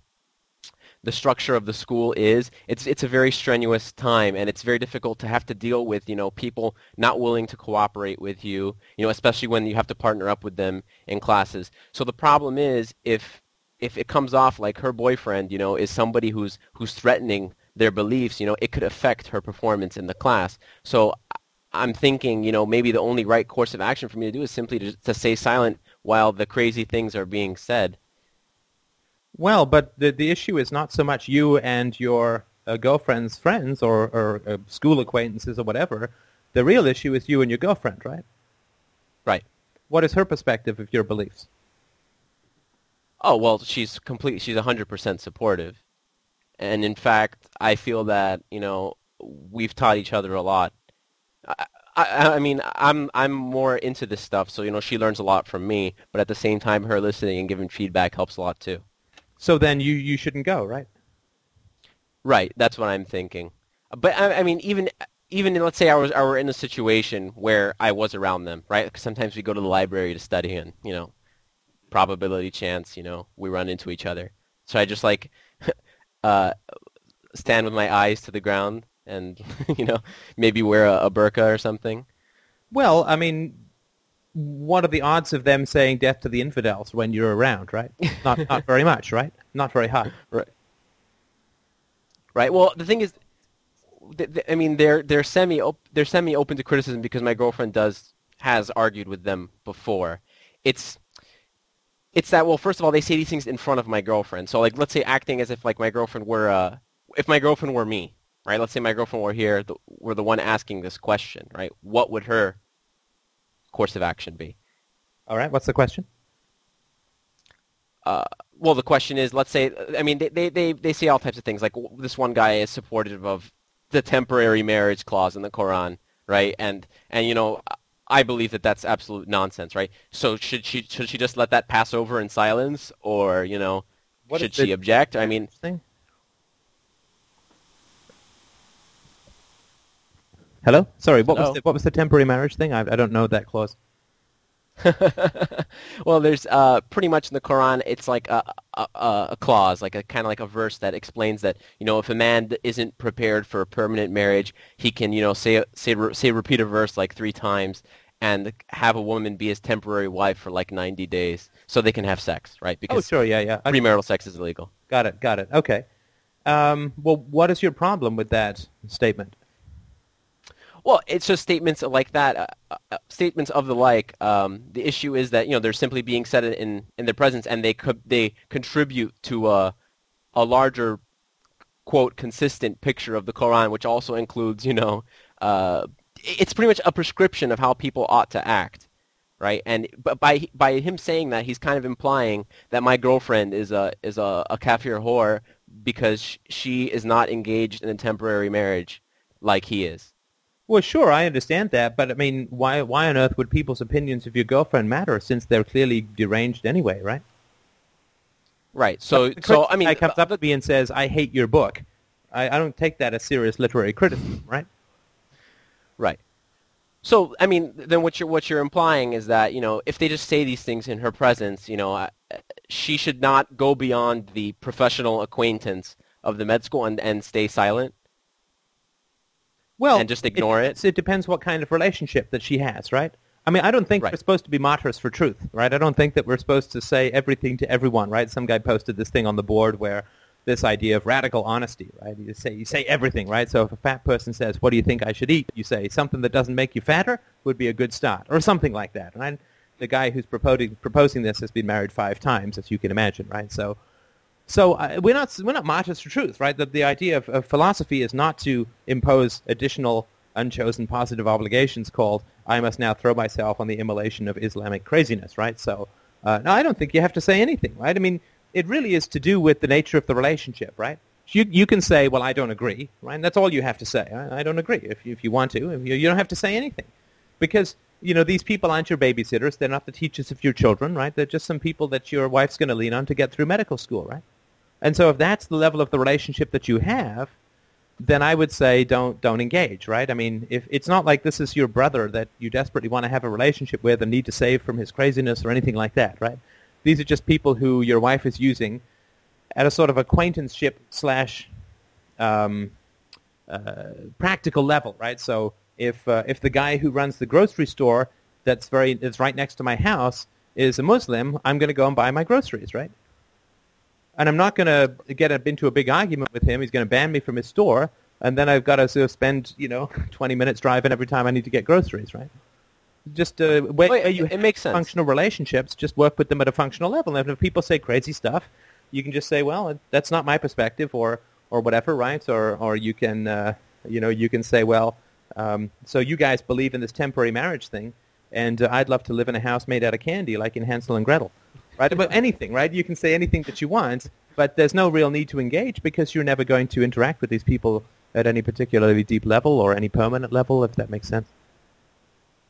S6: the structure of the school is, it's it's a very strenuous time, and it's very difficult to have to deal with you know people not willing to cooperate with you, you know, especially when you have to partner up with them in classes. So the problem is if if it comes off like her boyfriend, you know, is somebody who's who's threatening their beliefs, you know, it could affect her performance in the class. So I'm thinking, you know, maybe the only right course of action for me to do is simply to, to stay silent while the crazy things are being said.
S1: Well, but the the issue is not so much you and your uh, girlfriend's friends or, or uh, school acquaintances or whatever. The real issue is you and your girlfriend, right?
S6: Right.
S1: What is her perspective of your beliefs?
S6: Oh well, she's complete. She's hundred percent supportive, and in fact, I feel that you know we've taught each other a lot. I, I, I mean, I'm I'm more into this stuff, so you know she learns a lot from me. But at the same time, her listening and giving feedback helps a lot too.
S1: So then you, you shouldn't go, right?
S6: Right. That's what I'm thinking. But I, I mean, even even in, let's say I was I were in a situation where I was around them, right? sometimes we go to the library to study, and you know, probability chance, you know, we run into each other. So I just like uh, stand with my eyes to the ground, and you know, maybe wear a, a burqa or something.
S1: Well, I mean, what are the odds of them saying death to the infidels when you're around, right? Not not very much, right? Not very high.
S6: Right. Right. Well, the thing is, th- th- I mean, they're they're semi op- they're semi open to criticism because my girlfriend does has argued with them before. It's it's that well, first of all, they say these things in front of my girlfriend. So like, let's say acting as if like my girlfriend were uh, if my girlfriend were me, right? Let's say my girlfriend were here, the, were the one asking this question, right? What would her course of action be?
S1: All right. What's the question?
S6: uh, well, the question is, let's say, I mean, they, they, they, they say all types of things. Like this one guy is supportive of the temporary marriage clause in the Quran, right? And and you know, I believe that that's absolute nonsense, right? So should she should she just let that pass over in silence, or you know,
S1: What
S6: should she object? I mean,
S1: Hello. Sorry. What
S6: Hello?
S1: was the, what was the temporary marriage thing? I, I don't know that clause.
S6: well, there's uh, pretty much in the Quran, it's like a, a, a clause, like a kind of like a verse that explains that you know if a man isn't prepared for a permanent marriage, he can you know say say say repeat a verse like three times and have a woman be his temporary wife for like 90 days, so they can have sex, right?
S1: Oh,
S6: Because
S1: sure. Yeah, yeah.
S6: Premarital sex is illegal.
S1: got it. Got it. Okay. Um, well, what is your problem with that statement?
S6: Well, it's just statements like that, uh, uh, statements of the like. Um, the issue is that you know they're simply being said in in their presence, and they could they contribute to a a larger quote consistent picture of the Quran, which also includes you know uh, it's pretty much a prescription of how people ought to act, right? And but by by him saying that, he's kind of implying that my girlfriend is a is a, a kafir whore because she is not engaged in a temporary marriage like he is.
S1: Well, sure, I understand that, but I mean, why why on earth would people's opinions of your girlfriend matter since they're clearly deranged anyway, right?
S6: Right. So, so I mean,
S1: I comes
S6: uh,
S1: up to me and says, "I hate your book." I, I don't take that as serious literary criticism, right?
S6: right. So, I mean, then what you're what you're implying is that you know, if they just say these things in her presence, you know, she should not go beyond the professional acquaintance of the med school and, and stay silent.
S1: Well,
S6: And just ignore it?
S1: It depends what kind of relationship that she has, right? I mean, I don't think
S6: Right.
S1: we're supposed to be martyrs for truth, right? I don't think that we're supposed to say everything to everyone, right? Some guy posted this thing on the board where this idea of radical honesty, right? You say you say everything, right? So if a fat person says, "What do you think I should eat?" You say something that doesn't make you fatter would be a good start, or something like that. And I, the guy who's proposing proposing this has been married five times, as you can imagine, right? So so uh, we're not we're not martyrs for truth, right? The, the idea of, of philosophy is not to impose additional unchosen positive obligations called I must now throw myself on the immolation of Islamic craziness, right? So uh, no, I don't think you have to say anything, right? I mean, it really is to do with the nature of the relationship, right? You you can say, well, I don't agree, right? And that's all you have to say. I, I don't agree. If you, if you want to, if you, you don't have to say anything, because you know these people aren't your babysitters. They're not the teachers of your children, right? They're just some people that your wife's going to lean on to get through medical school, right? And so if that's the level of the relationship that you have, then I would say don't don't engage, right? I mean, if it's not like this is your brother that you desperately want to have a relationship with and need to save from his craziness or anything like that, right? These are just people who your wife is using at a sort of acquaintanceship slash um, uh, practical level, right? So if uh, if the guy who runs the grocery store that's very that's right next to my house is a Muslim, I'm going to go and buy my groceries, right? And I'm not going to get up into a big argument with him. He's going to ban me from his store, and then I've got to sort of spend you know 20 minutes driving every time I need to get groceries, right? Just uh, where, where you
S6: it- it makes sense.
S1: functional relationships, just work with them at a functional level. And if people say crazy stuff, you can just say, well, that's not my perspective, or or whatever, right? Or or you can uh, you know you can say, well, um, so you guys believe in this temporary marriage thing, and uh, I'd love to live in a house made out of candy, like in Hansel and Gretel, right? About anything, right? You can say anything that you want, but there's no real need to engage because you're never going to interact with these people at any particularly deep level or any permanent level, if that makes sense.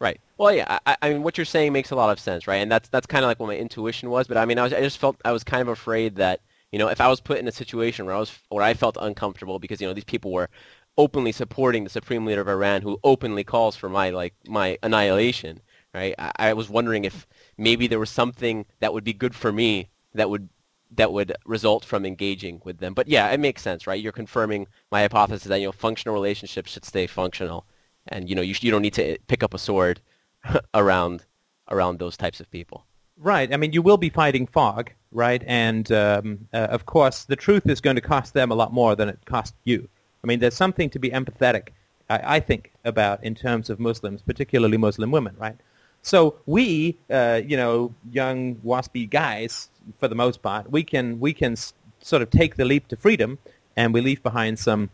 S6: Right. Well, yeah. I, I mean, what you're saying makes a lot of sense, right? And that's that's kind of like what my intuition was. But I mean, I was I just felt I was kind of afraid that you know if I was put in a situation where I was where I felt uncomfortable because you know these people were openly supporting the supreme leader of Iran, who openly calls for my like my annihilation. Right? I, I was wondering if maybe there was something that would be good for me that would that would result from engaging with them. But yeah, it makes sense, right? You're confirming my hypothesis that you know functional relationships should stay functional, and you know you you don't need to pick up a sword around around those types of people.
S1: Right. I mean, you will be fighting fog, right? And um, uh, of course, the truth is going to cost them a lot more than it cost you. I mean, there's something to be empathetic, I, I think, about in terms of Muslims, particularly Muslim women, right? So we, uh, you know, young waspy guys, for the most part, we can we can sort of take the leap to freedom, and we leave behind some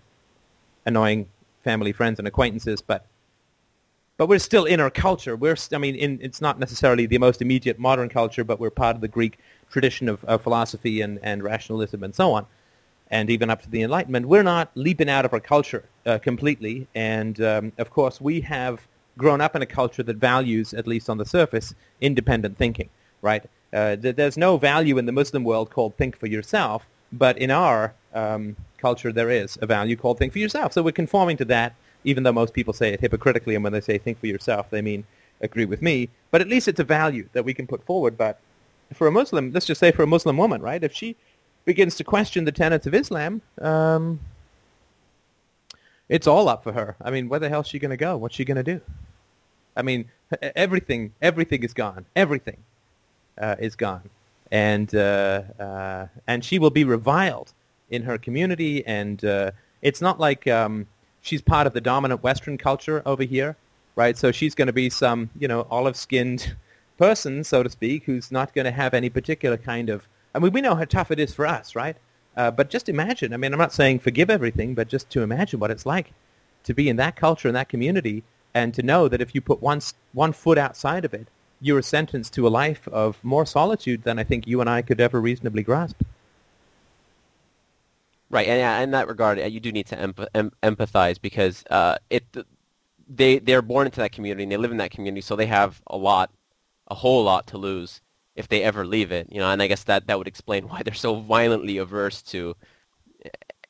S1: annoying family, friends, and acquaintances, but but we're still in our culture. We're, I mean, in, it's not necessarily the most immediate modern culture, but we're part of the Greek tradition of, of philosophy and, and rationalism and so on, and even up to the Enlightenment. We're not leaping out of our culture uh, completely, and um, of course, we have grown up in a culture that values, at least on the surface, independent thinking. Right? Uh, th- there's no value in the Muslim world called think for yourself, but in our um, culture, there is a value called think for yourself. So we're conforming to that even though most people say it hypocritically, and when they say think for yourself, they mean agree with me. But at least it's a value that we can put forward. But for a Muslim, let's just say for a Muslim woman, right, if she begins to question the tenets of Islam, um, it's all up for her. I mean, where the hell is she going to go? What's she going to do? I mean, everything, everything is gone. Everything uh, is gone, and uh, uh, and she will be reviled in her community. And uh, it's not like um, she's part of the dominant Western culture over here, right? So she's going to be some, you know, olive-skinned person, so to speak, who's not going to have any particular kind of. I mean, we know how tough it is for us, right? Uh, but just imagine. I mean, I'm not saying forgive everything, but just to imagine what it's like to be in that culture and that community, and to know that if you put one one foot outside of it, you are sentenced to a life of more solitude than I think you and I could ever reasonably grasp.
S6: Right, and in that regard, you do need to empathize because uh, it they they're born into that community and they live in that community, so they have a lot, a whole lot to lose if they ever leave it. You know, and I guess that that would explain why they're so violently averse to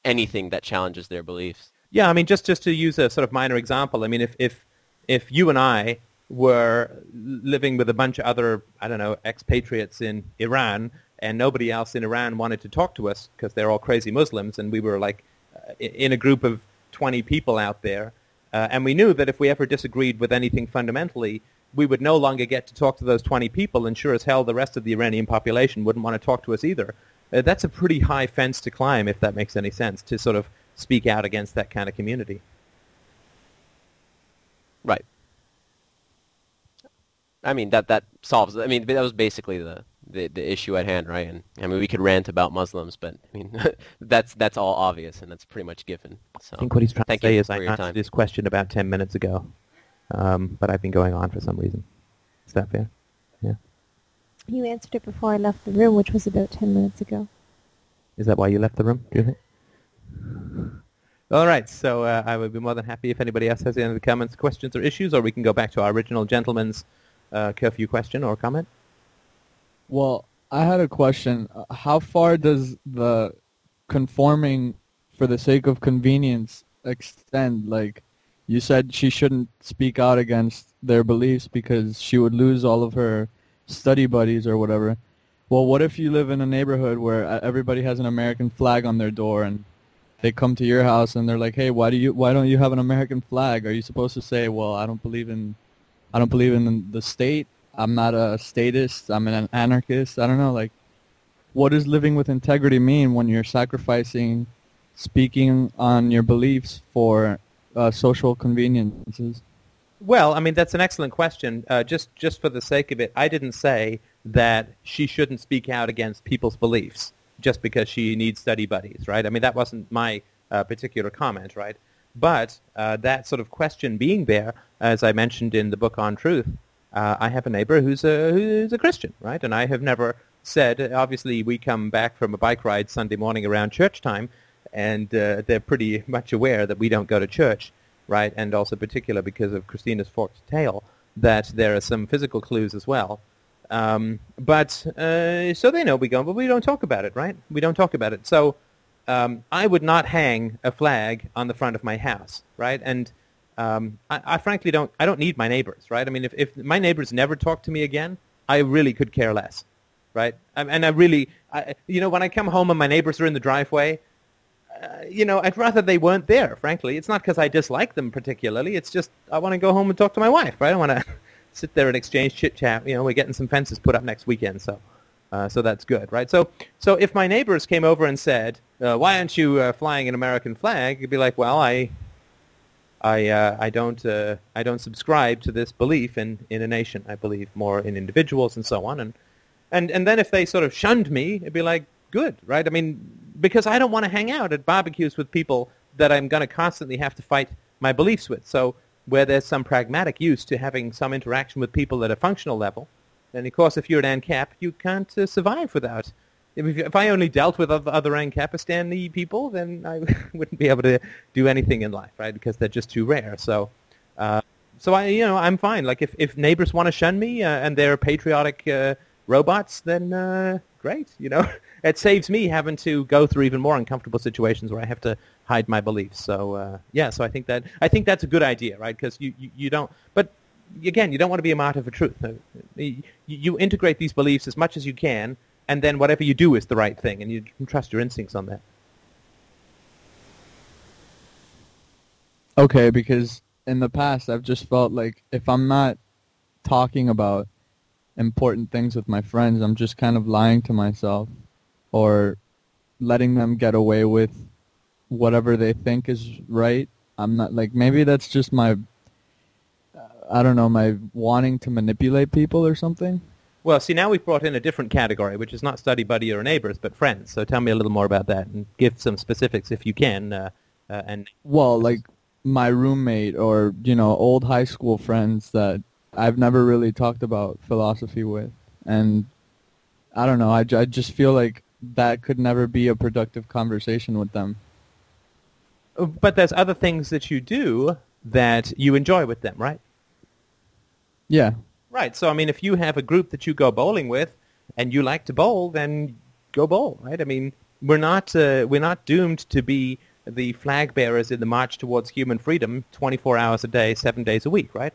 S6: anything that challenges their beliefs.
S1: Yeah, I mean, just just to use a sort of minor example, I mean, if if if you and I were living with a bunch of other, I don't know, expatriates in Iran, and nobody else in Iran wanted to talk to us because they're all crazy Muslims, and we were like uh, in a group of 20 people out there, uh, and we knew that if we ever disagreed with anything fundamentally, we would no longer get to talk to those 20 people, and sure as hell the rest of the Iranian population wouldn't want to talk to us either. Uh, that's a pretty high fence to climb, if that makes any sense, to sort of speak out against that kind of community.
S6: Right. I mean that that solves. I mean that was basically the, the the issue at hand, right? And I mean we could rant about Muslims, but I mean that's that's all obvious and that's pretty much given. So
S1: I think what he's trying to say is I
S6: your
S1: answered
S6: time.
S1: this question about 10 minutes ago, um, but I've been going on for some reason. Is that fair? Yeah.
S7: You answered it before I left the room, which was about 10 minutes ago.
S1: Is that why you left the room, do you think? All right, so uh, I would be more than happy if anybody else has any comments, questions, or issues, or we can go back to our original gentleman's uh, curfew question or comment.
S4: Well, I had a question. How far does the conforming for the sake of convenience extend? Like, you said she shouldn't speak out against their beliefs because she would lose all of her study buddies or whatever. Well, what if you live in a neighborhood where uh, everybody has an American flag on their door and they come to your house and they're like, "Hey, why do you why don't you have an American flag?" Are you supposed to say, "Well, I don't believe in I don't believe in the state. I'm not a statist. I'm an anarchist. I don't know. Like, what does living with integrity mean when you're sacrificing speaking on your beliefs for uh, social conveniences?
S1: Well, I mean, that's an excellent question. Uh, just, just for the sake of it, I didn't say that she shouldn't speak out against people's beliefs just because she needs study buddies, right? I mean, that wasn't my uh, particular comment, right? But uh, that sort of question being there, as I mentioned in the book on truth, uh, I have a neighbor who's a, who's a Christian, right? And I have never said, obviously we come back from a bike ride Sunday morning around church time, and uh, they're pretty much aware that we don't go to church, right? And also particular because of Christina's forked tail, that there are some physical clues as well. Um, but uh, so they know we go, but we don't talk about it, right? We don't talk about it. So um, I would not hang a flag on the front of my house, right? And um, I, I frankly don't. I don't need my neighbors, right? I mean, if, if my neighbors never talk to me again, I really could care less, right? And I really, I, you know, when I come home and my neighbors are in the driveway, uh, you know, I'd rather they weren't there. Frankly, it's not because I dislike them particularly. It's just I want to go home and talk to my wife, right? I want to sit there and exchange chit chat. You know, we're getting some fences put up next weekend, so. Uh, so that's good, right? So, so if my neighbors came over and said, uh, "Why aren't you uh, flying an American flag?" You'd be like, "Well, I, I, uh, I don't, uh, I don't subscribe to this belief in, in a nation. I believe more in individuals and so on." And, and, and then if they sort of shunned me, it'd be like, "Good, right?" I mean, because I don't want to hang out at barbecues with people that I'm going to constantly have to fight my beliefs with. So, where there's some pragmatic use to having some interaction with people at a functional level and of course, if you're an ANCAP, you can't uh, survive without. If, if I only dealt with other, other ANCAPistani people, then I wouldn't be able to do anything in life, right? Because they're just too rare. So, uh, so I, you know, I'm fine. Like if, if neighbors want to shun me uh, and they're patriotic uh, robots, then uh, great. You know, it saves me having to go through even more uncomfortable situations where I have to hide my beliefs. So uh, yeah, so I think that I think that's a good idea, right? Because you, you, you don't, but again, you don't want to be a martyr for truth. You, you integrate these beliefs as much as you can, and then whatever you do is the right thing, and you trust your instincts on that.
S4: Okay, because in the past I've just felt like if I'm not talking about important things with my friends, I'm just kind of lying to myself or letting them get away with whatever they think is right. I'm not like maybe that's just my I don't know, my wanting to manipulate people or something?
S1: Well, see, now we've brought in a different category, which is not study buddy or neighbors, but friends. So tell me a little more about that and give some specifics if you can. Uh, uh, and
S4: well, like my roommate or you know old high school friends that I've never really talked about philosophy with, and I don't know. I, I just feel like that could never be a productive conversation with them.
S1: But there's other things that you do that you enjoy with them, right?
S4: Yeah.
S1: Right. So I mean, if you have a group that you go bowling with, and you like to bowl, then go bowl. Right. I mean, we're not uh, we're not doomed to be the flag bearers in the march towards human freedom 24 hours a day, seven days a week. Right.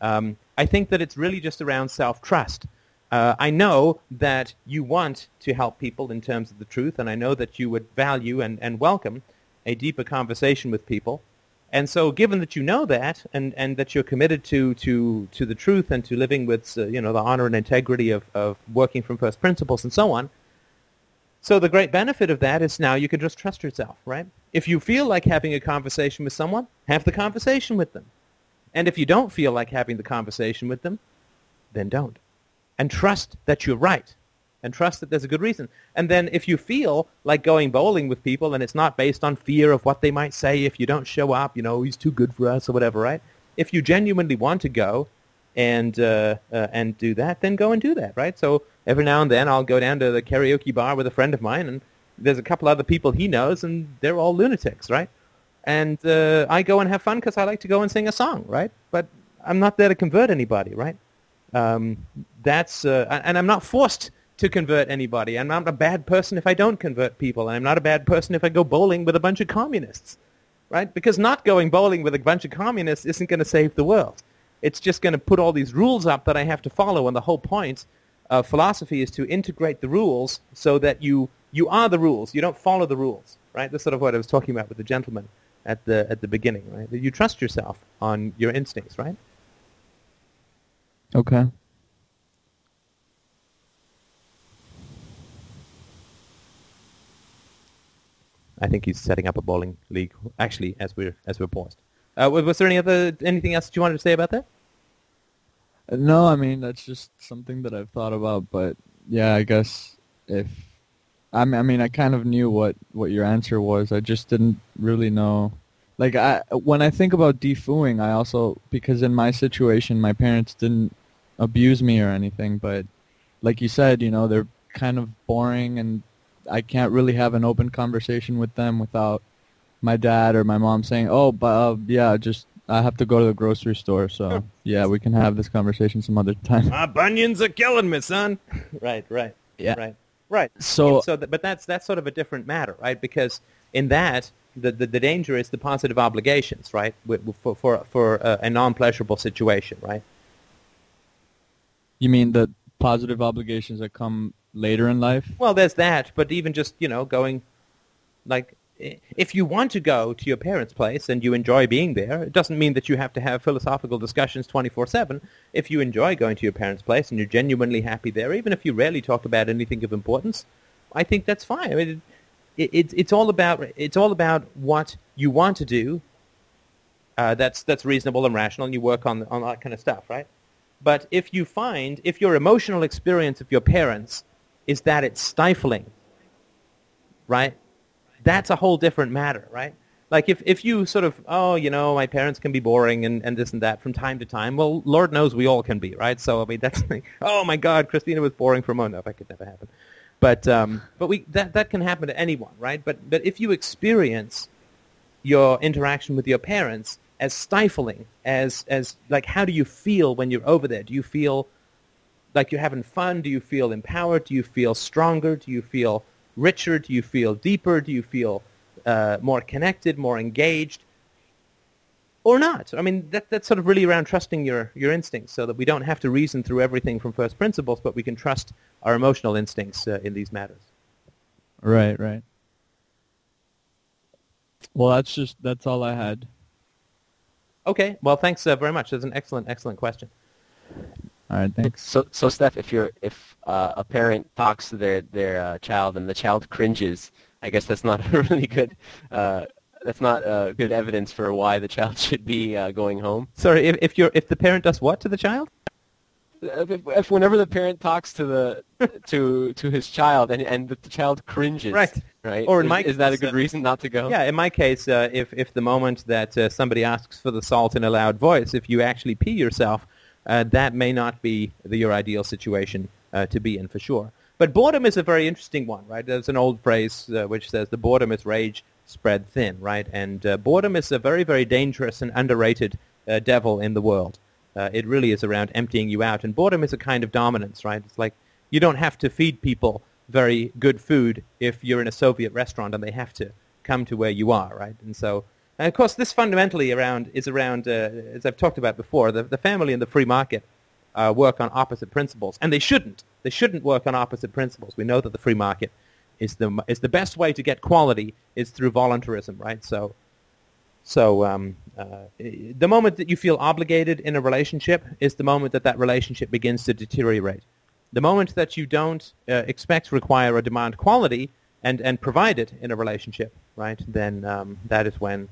S1: Um, I think that it's really just around self-trust. Uh, I know that you want to help people in terms of the truth, and I know that you would value and, and welcome a deeper conversation with people. And so, given that you know that, and, and that you're committed to, to, to the truth and to living with uh, you know the honor and integrity of, of working from first principles and so on, so the great benefit of that is now you can just trust yourself, right? If you feel like having a conversation with someone, have the conversation with them. And if you don't feel like having the conversation with them, then don't. And trust that you're right and trust that there's a good reason. And then if you feel like going bowling with people and it's not based on fear of what they might say if you don't show up, you know, he's too good for us or whatever, right? If you genuinely want to go and uh, uh, and do that, then go and do that, right? So every now and then I'll go down to the karaoke bar with a friend of mine and there's a couple other people he knows and they're all lunatics, right? And uh, I go and have fun because I like to go and sing a song, right? But I'm not there to convert anybody, right? Um, that's uh, and I'm not forced to convert anybody. I'm not a bad person if I don't convert people. And I'm not a bad person if I go bowling with a bunch of communists, right? Because not going bowling with a bunch of communists isn't going to save the world. It's just going to put all these rules up that I have to follow. And the whole point of philosophy is to integrate the rules so that you, you are the rules. You don't follow the rules, right? That's sort of what I was talking about with the gentleman at the, at the beginning, right? That you trust yourself on your instincts, right?
S4: Okay.
S1: I think he's setting up a bowling league. Actually, as we're as we're paused. Uh, was there any other anything else that you wanted to say about that?
S4: No, I mean that's just something that I've thought about. But yeah, I guess if I mean, I kind of knew what what your answer was. I just didn't really know. Like I, when I think about defooing, I also because in my situation, my parents didn't abuse me or anything, but like you said, you know, they're kind of boring and I can't really have an open conversation with them without my dad or my mom saying, "Oh, but uh, yeah, just I have to go to the grocery store, so yeah, we can have this conversation some other time."
S1: My bunions are killing me, son. right, right,
S4: yeah,
S1: right. Right.
S4: So
S1: so that, but that's that's sort of a different matter, right? Because in that, the the, the danger is the positive obligations, right? With, with- for for for a, a non-pleasurable situation, right?
S4: you mean the positive obligations that come later in life?
S1: Well, there's that, but even just you know going, like, if you want to go to your parents' place and you enjoy being there, it doesn't mean that you have to have philosophical discussions 24/7. If you enjoy going to your parents' place and you're genuinely happy there, even if you rarely talk about anything of importance, I think that's fine. I mean, it, it, it's all about it's all about what you want to do. Uh, that's that's reasonable and rational, and you work on on that kind of stuff, right? But if you find if your emotional experience of your parents is that it's stifling, right? That's a whole different matter, right? Like if, if you sort of, oh, you know, my parents can be boring and, and this and that from time to time, well, Lord knows we all can be, right? So, I mean, that's like, oh, my God, Christina was boring for a moment. No, that could never happen. But, um, but we, that, that can happen to anyone, right? But, but if you experience your interaction with your parents as stifling, as, as like, how do you feel when you're over there? Do you feel like you're having fun? Do you feel empowered? Do you feel stronger? Do you feel richer? Do you feel deeper? Do you feel uh, more connected, more engaged? Or not? I mean, that, that's sort of really around trusting your, your instincts so that we don't have to reason through everything from first principles, but we can trust our emotional instincts uh, in these matters.
S4: Right, right. Well, that's just that's all I had.
S1: Okay, well, thanks uh, very much. That's an excellent, excellent question.
S4: All right, thanks.
S6: So, so Steph, if you're if uh, a parent talks to their their uh, child and the child cringes, I guess that's not a really good. Uh, that's not uh, good evidence for why the child should be uh, going home.
S1: Sorry, if, if, you're, if the parent does what to the child?
S6: If, if whenever the parent talks to the to to his child and and the child cringes,
S1: Right.
S6: right?
S1: Or in
S6: is,
S1: my
S6: is that a good
S1: uh,
S6: reason not to go?
S1: Yeah, in my case, uh, if if the moment that uh, somebody asks for the salt in a loud voice, if you actually pee yourself, uh, that may not be the, your ideal situation uh, to be in for sure. But boredom is a very interesting one, right? There's an old phrase uh, which says the boredom is rage spread thin, right? And uh, boredom is a very, very dangerous and underrated uh, devil in the world. Uh, it really is around emptying you out. And boredom is a kind of dominance, right? It's like you don't have to feed people very good food if you're in a Soviet restaurant and they have to come to where you are, right? And so, and of course, this fundamentally around is around, uh, as I've talked about before, the, the family and the free market uh, work on opposite principles, and they shouldn't. They shouldn't work on opposite principles. We know that the free market is the is the best way to get quality is through voluntarism, right? So, so um, uh, the moment that you feel obligated in a relationship is the moment that that relationship begins to deteriorate. The moment that you don't uh, expect, require, or demand quality and, and provide it in a relationship, right, then um, that is when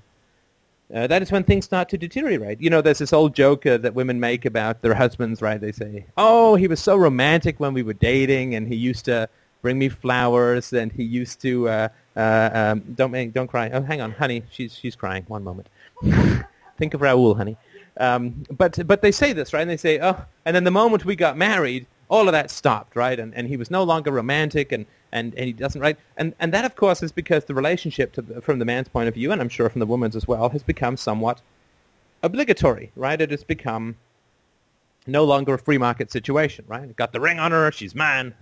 S1: uh, that is when things start to deteriorate. You know, there's this old joke uh, that women make about their husbands, right? They say, "Oh, he was so romantic when we were dating, and he used to bring me flowers, and he used to uh, uh, um, don't make, don't cry. Oh, hang on, honey, she's she's crying. One moment. Think of Raoul, honey. Um, but but they say this, right? And they say, oh, and then the moment we got married, all of that stopped, right? And and he was no longer romantic, and and, and he doesn't, right? And and that, of course, is because the relationship, the, from the man's point of view, and I'm sure from the woman's as well, has become somewhat obligatory, right? It has become no longer a free market situation, right? Got the ring on her, she's mine,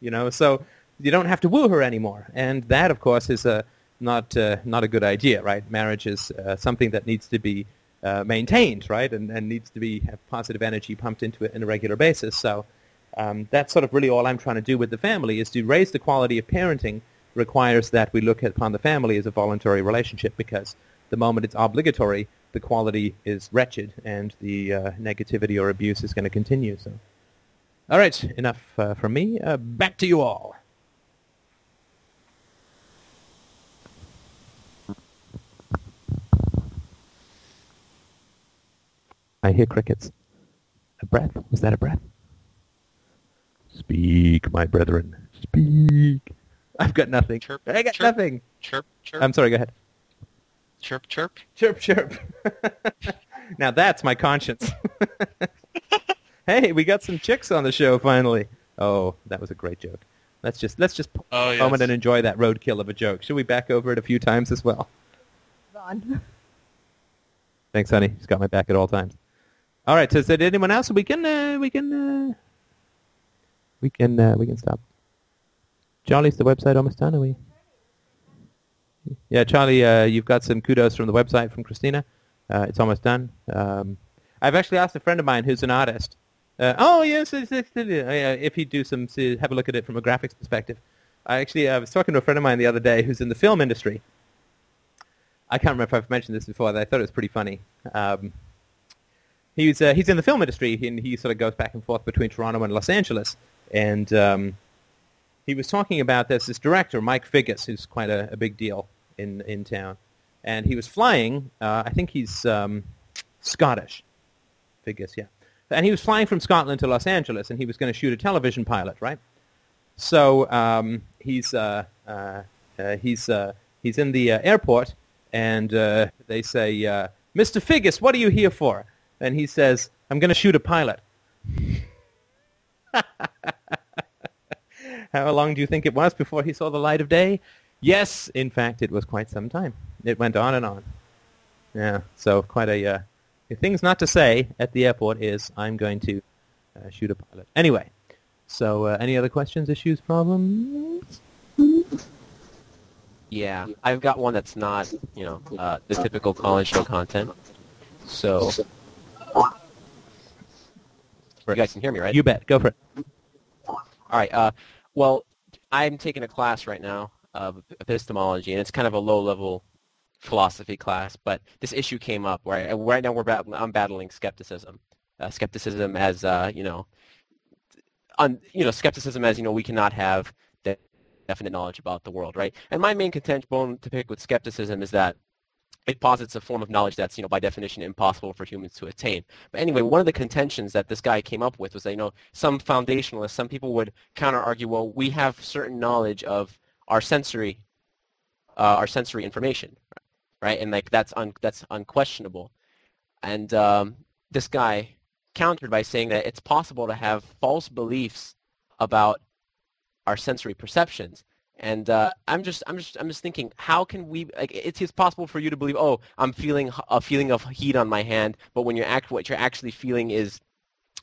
S1: you know. So you don't have to woo her anymore, and that, of course, is a not uh, not a good idea, right? Marriage is uh, something that needs to be uh, maintained, right, and, and needs to be have positive energy pumped into it on a regular basis. So um, that's sort of really all I'm trying to do with the family is to raise the quality of parenting requires that we look upon the family as a voluntary relationship because the moment it's obligatory, the quality is wretched and the uh, negativity or abuse is going to continue. So, all right, enough uh, from me. Uh, back to you all. I hear crickets. A breath? Was that a breath? Speak, my brethren. Speak. I've got nothing.
S5: Chirp,
S1: I got
S5: chirp.
S1: nothing.
S5: Chirp, chirp,
S1: I'm sorry, go ahead.
S5: chirp, chirp.
S1: Chirp, chirp. now that's my conscience. hey, we got some chicks on the show finally. Oh, that was a great joke. Let's just let's just
S5: Oh, yes.
S1: moment and enjoy that roadkill of a joke. Should we back over it a few times as well?
S7: On.
S1: Thanks, honey. He's got my back at all times. All right. So, is there anyone else? We can uh, we can uh, we can uh, we can stop. Charlie's the website almost done? Are we? Yeah, Charlie, uh, you've got some kudos from the website from Christina. Uh, it's almost done. Um, I've actually asked a friend of mine who's an artist. Uh, oh yes, it's, it's, it's, uh, if he'd do some, see, have a look at it from a graphics perspective. I actually I was talking to a friend of mine the other day who's in the film industry. I can't remember if I've mentioned this before. But I thought it was pretty funny. Um, he's uh, he's in the film industry and he sort of goes back and forth between Toronto and Los Angeles. And um, he was talking about this this director Mike Figgis, who's quite a, a big deal in in town, and he was flying. Uh, I think he's um, Scottish. Figgis, yeah. And he was flying from Scotland to Los Angeles, and he was going to shoot a television pilot, right? So um, he's uh, uh, uh, he's uh, he's in the uh, airport, and they say, "Mr. Figgis, what are you here for?" And he says, "I'm going to shoot a pilot." How long do you think it was before he saw the light of day? Yes, in fact, it was quite some time. It went on and on. Yeah, so quite a uh, the things not to say at the airport is I'm going to uh, shoot a pilot. Anyway, so uh, any other questions, issues, problems?
S6: Yeah, I've got one that's not, you know, uh, the typical college show content. So, you guys can hear me, right?
S1: You bet. Go for it.
S6: All right. Uh, well, I'm taking a class right now of epistemology, and it's kind of a low-level philosophy class. But this issue came up I, right now we're bat- I'm battling skepticism. Uh, skepticism as uh, you know, on you know, skepticism as you know, we cannot have definite knowledge about the world, right? And my main contention bone to pick with skepticism is that it posits a form of knowledge that's, you know, by definition impossible for humans to attain. But anyway, one of the contentions that this guy came up with was that, you know, some foundationalists, some people would counter-argue, well, we have certain knowledge of our sensory, uh, our sensory information, right? And like that's un- that's unquestionable. And um, this guy countered by saying that it's possible to have false beliefs about our sensory perceptions. And uh, I'm just, I'm just, I'm just thinking, how can we? Like, it is possible for you to believe, oh, I'm feeling a feeling of heat on my hand, but when you're act, what you're actually feeling is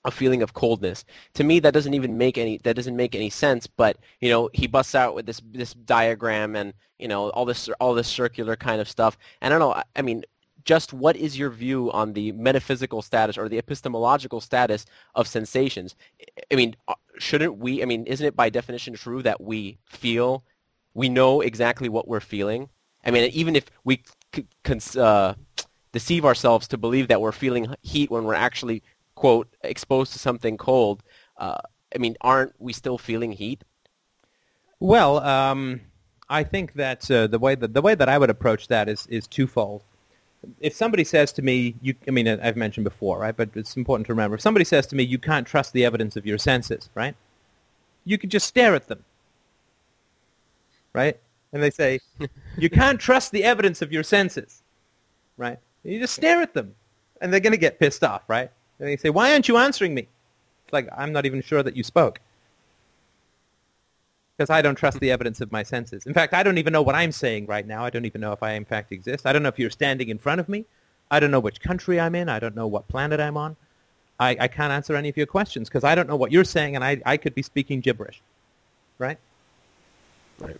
S6: a feeling of coldness. To me, that doesn't even make any that doesn't make any sense. But you know, he busts out with this this diagram and you know all this all this circular kind of stuff. And I don't know. I- I mean, just what is your view on the metaphysical status or the epistemological status of sensations? I mean, uh, shouldn't we? I mean, isn't it by definition true that we feel, we know exactly what we're feeling? I mean, even if we uh, deceive ourselves to believe that we're feeling heat when we're actually quote exposed to something cold, uh, I mean, aren't we still feeling heat?
S1: Well, um, I think that uh, the way that the way that I would approach that is is twofold. If somebody says to me, you, I mean, I've mentioned before, right? But it's important to remember. If somebody says to me, you can't trust the evidence of your senses, right? You can just stare at them, right? And they say, you can't trust the evidence of your senses, right? You just stare at them, and they're going to get pissed off, right? And they say, why aren't you answering me? It's like I'm not even sure that you spoke because I don't trust the evidence of my senses. In fact, I don't even know what I'm saying right now. I don't even know if I in fact exist. I don't know if you're standing in front of me. I don't know which country I'm in. I don't know what planet I'm on. I, I can't answer any of your questions because I don't know what you're saying, and I, I could be speaking gibberish, right? Right.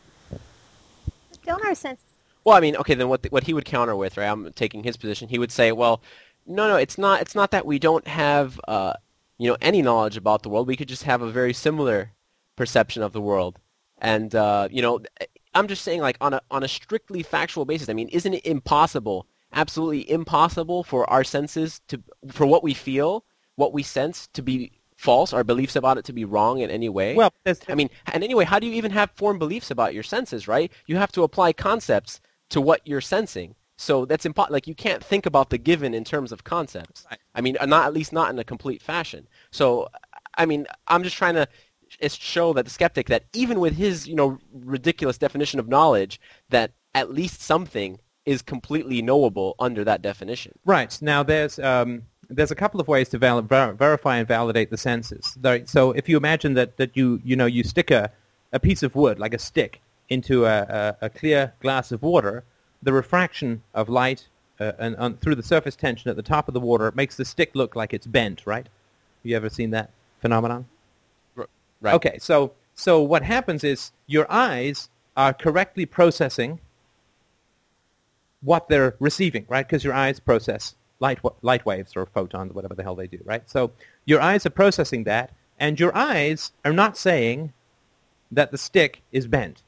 S7: Don't our senses
S6: Well, I mean, okay, then what what he would counter with, right? I'm taking his position. He would say, well, no, no, it's not. It's not that we don't have, uh, you know, any knowledge about the world. We could just have a very similar perception of the world. And uh, you know, I'm just saying, like on a on a strictly factual basis. I mean, isn't it impossible, absolutely impossible, for our senses to, for what we feel, what we sense, to be false, our beliefs about it to be wrong in any way?
S1: Well, there's,
S6: I mean, and anyway, how do you even have formed beliefs about your senses, right? You have to apply concepts to what you're sensing. So that's impo- like you can't think about the given in terms of concepts.
S1: Right.
S6: I mean, uh, not at least not in a complete fashion. So, I mean, I'm just trying to s- show that the skeptic that even with his, you know, ridiculous definition of knowledge, that at least something is completely knowable under that definition.
S1: Right. Now, there's um, there's a couple of ways to val- ver- verify and validate the senses. So, if you imagine that, that you you know you stick a, a piece of wood like a stick into a, a, a clear glass of water, the refraction of light uh, and, through the surface tension at the top of the water makes the stick look like it's bent. Right? You ever seen that phenomenon?
S6: Right.
S1: Okay, so So what happens is your eyes are correctly processing what they're receiving, right? Because your eyes process light light waves or photons, whatever the hell they do, right? So your eyes are processing that, and your eyes are not saying that the stick is bent,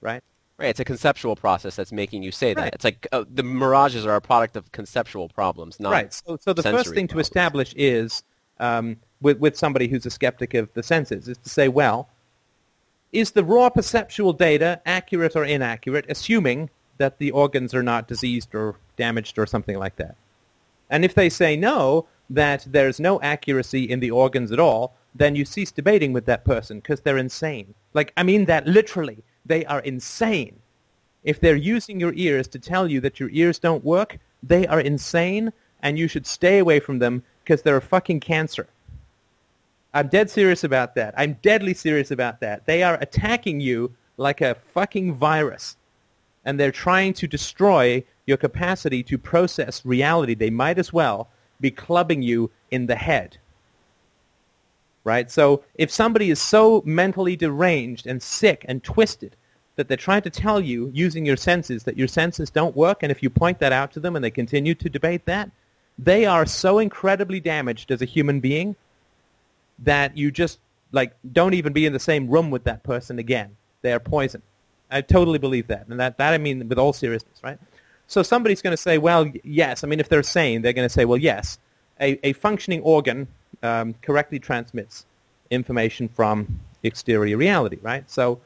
S1: right?
S6: Right, it's a conceptual process that's making you say that.
S1: Right.
S6: It's like uh, the mirages are a product of conceptual problems, not
S1: right. So, so the first thing to establish is um, with with somebody who's a skeptic of the senses is to say, well, is the raw perceptual data accurate or inaccurate, assuming that the organs are not diseased or damaged or something like that? And if they say no, that there's no accuracy in the organs at all, then you cease debating with that person because they're insane. Like, I mean that literally. They are insane. If they're using your ears to tell you that your ears don't work, they are insane and you should stay away from them because they're a fucking cancer. I'm dead serious about that. I'm deadly serious about that. They are attacking you like a fucking virus. And they're trying to destroy your capacity to process reality. They might as well be clubbing you in the head. Right? So if somebody is so mentally deranged and sick and twisted that they're trying to tell you using your senses that your senses don't work, and if you point that out to them and they continue to debate that, they are so incredibly damaged as a human being that you just like don't even be in the same room with that person again. They are poison. I totally believe that, and that that I mean with all seriousness, right? So somebody's going to say, well, yes. I mean, if they're sane, they're going to say, well, yes, a, a functioning organ um, correctly transmits information from exterior reality, right? So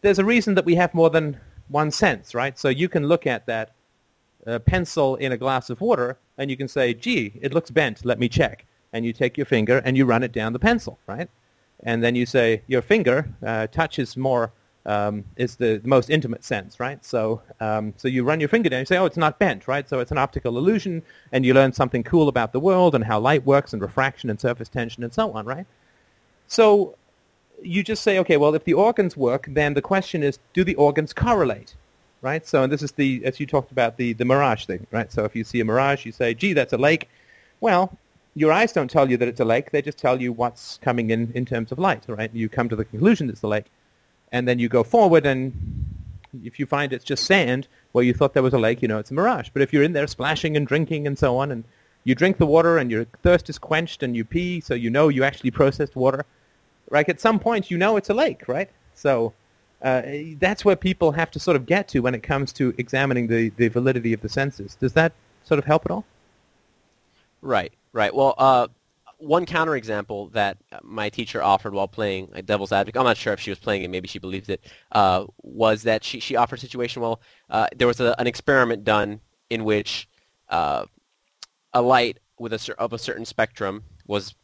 S1: there's a reason that we have more than one sense, right? So you can look at that uh, pencil in a glass of water and you can say, gee, it looks bent, let me check. And you take your finger and you run it down the pencil, right? And then you say, your finger uh, touches more, um, is the, the most intimate sense, right? So, um, so you run your finger down you say, oh, it's not bent, right? So it's an optical illusion and you learn something cool about the world and how light works and refraction and surface tension and so on, right? So you just say, okay, well, if the organs work, then the question is, do the organs correlate? Right? So, and this is the, as you talked about, the, the mirage thing, right? So if you see a mirage, you say, gee, that's a lake. Well, your eyes don't tell you that it's a lake. They just tell you what's coming in in terms of light, right? You come to the conclusion it's the lake. And then you go forward, and if you find it's just sand, well, you thought there was a lake, you know it's a mirage. But if you're in there splashing and drinking and so on, and you drink the water and your thirst is quenched and you pee, so you know you actually processed water, like at some point you know it's a lake, right? So uh, that's where people have to sort of get to when it comes to examining the, the validity of the senses. Does that sort of help at all?
S6: Right, right. Well, uh, one counterexample that my teacher offered while playing uh, Devil's Advocate, I'm not sure if she was playing it, maybe she believed it, uh, was that she, she offered a situation, well, uh, there was a, an experiment done in which uh, a light with a, of a certain spectrum was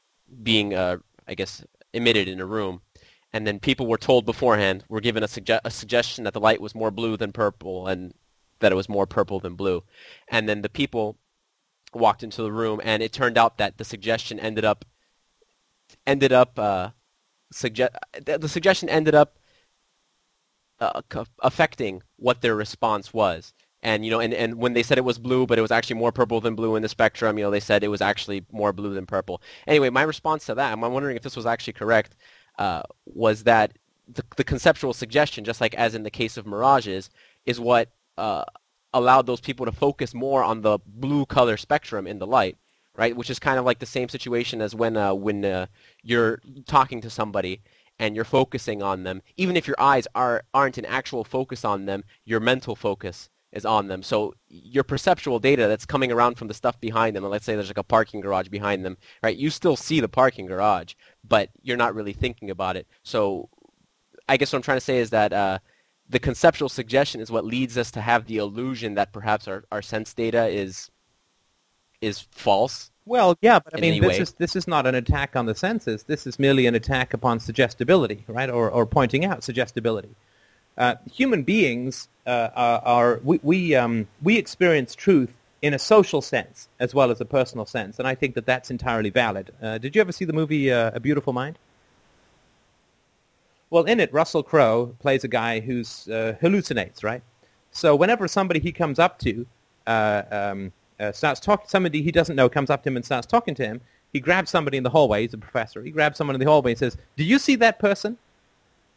S6: being, uh, I guess, emitted in a room. And then people were told beforehand, were given a, sugge- a suggestion that the light was more blue than purple and that it was more purple than blue. And then the people walked into the room, and it turned out that the suggestion ended up ended up uh, suggest the suggestion ended up uh, affecting what their response was. And you know, and, and when they said it was blue, but it was actually more purple than blue in the spectrum, you know, they said it was actually more blue than purple. Anyway, my response to that, I'm wondering if this was actually correct, uh, was that the, the conceptual suggestion, just like as in the case of mirages, is what uh, allowed those people to focus more on the blue color spectrum in the light, right? Which is kind of like the same situation as when uh, when uh, you're talking to somebody and you're focusing on them. Even if your eyes are aren't in actual focus on them, your mental focus is on them. So your perceptual data that's coming around from the stuff behind them, and let's say there's like a parking garage behind them, right? You still see the parking garage, but you're not really thinking about it. So I guess what I'm trying to say is that uh, the conceptual suggestion is what leads us to have the illusion that perhaps our, our sense data is is false.
S1: Well, yeah, but I mean, this
S6: way.
S1: is this is not an attack on the senses. This is merely an attack upon suggestibility, right? Or or pointing out suggestibility. Uh, human beings uh, are, are we we, um, we experience truth in a social sense as well as a personal sense, and I think that that's entirely valid. Uh, did you ever see the movie uh, A Beautiful Mind? Well, in it, Russell Crowe plays a guy who's uh, hallucinates, right? So whenever somebody he comes up to uh, um, uh, starts talking, somebody he doesn't know comes up to him and starts talking to him, he grabs somebody in the hallway. He's a professor. He grabs someone in the hallway and says, "Do you see that person?"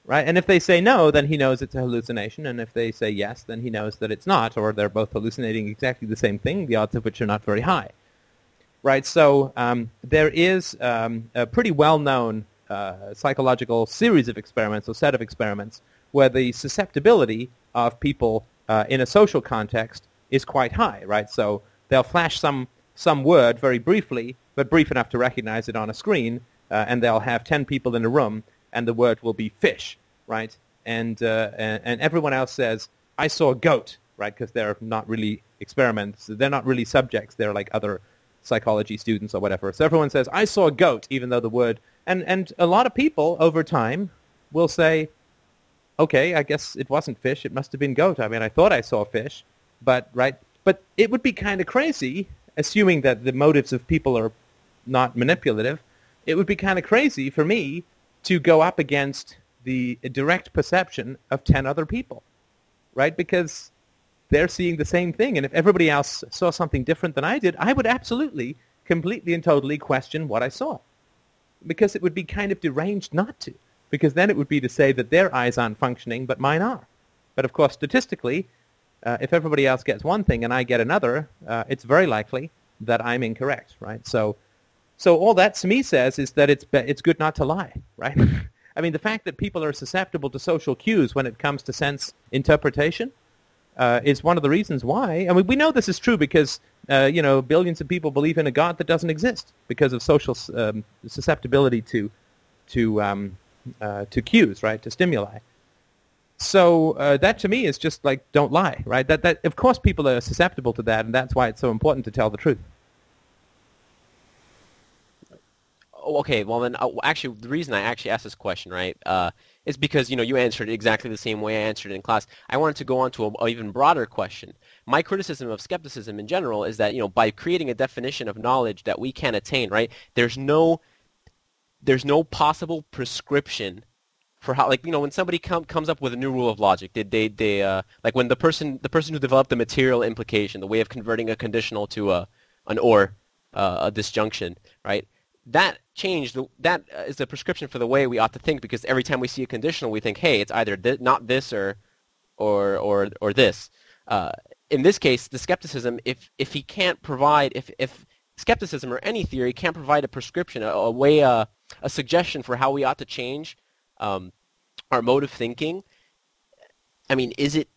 S1: right? And if they say no, then he knows it's a hallucination, and if they say yes, then he knows that it's not, or they're both hallucinating exactly the same thing, the odds of which are not very high, right? So um, there is um, a pretty well-known uh, psychological series of experiments, or set of experiments, where the susceptibility of people uh, in a social context is quite high, right? So they'll flash some some word very briefly, but brief enough to recognize it on a screen, uh, and they'll have 10 people in a room, and the word will be fish, right? And, uh, and, and everyone else says, I saw a goat, right? Because they're not really experiments. They're not really subjects. They're like other psychology students or whatever. So everyone says, I saw a goat, even though the word... And, and a lot of people over time will say, okay, I guess it wasn't fish. It must have been goat. I mean, I thought I saw fish, but right. But it would be kind of crazy, assuming that the motives of people are not manipulative. It would be kind of crazy for me to go up against the direct perception of ten other people, right? Because they're seeing the same thing, and if everybody else saw something different than I did, I would absolutely, completely and totally question what I saw, because it would be kind of deranged not to because then it would be to say that their eyes aren't functioning, but mine are. But of course, statistically, uh, if everybody else gets one thing and I get another, uh, it's very likely that I'm incorrect, right? So, so all that to me says is that it's be- it's good not to lie, right? I mean, the fact that people are susceptible to social cues when it comes to sense interpretation uh, is one of the reasons why. I mean, we know this is true because uh, you know billions of people believe in a God that doesn't exist because of social um, susceptibility to to um, uh, to cues, right, to stimuli. So uh, that to me is just like don't lie, right? That that of course people are susceptible to that, and that's why it's so important to tell the truth.
S6: Oh, okay, well then, uh, actually, the reason I actually asked this question, right, uh, is because you know you answered exactly the same way I answered in class. I wanted to go on to a, a even broader question. My criticism of skepticism in general is that you know by creating a definition of knowledge that we can attain, right, there's no there's no possible prescription for how like you know when somebody com- comes up with a new rule of logic did they they uh, like when the person the person who developed the material implication the way of converting a conditional to a an or uh, a disjunction right that changed that is a prescription for the way we ought to think because every time we see a conditional we think hey it's either th- not this or or or or this uh, in this case the skepticism if if he can't provide if if skepticism or any theory can't provide a prescription a, a way uh, a suggestion for how we ought to change um, our mode of thinking, I mean, is it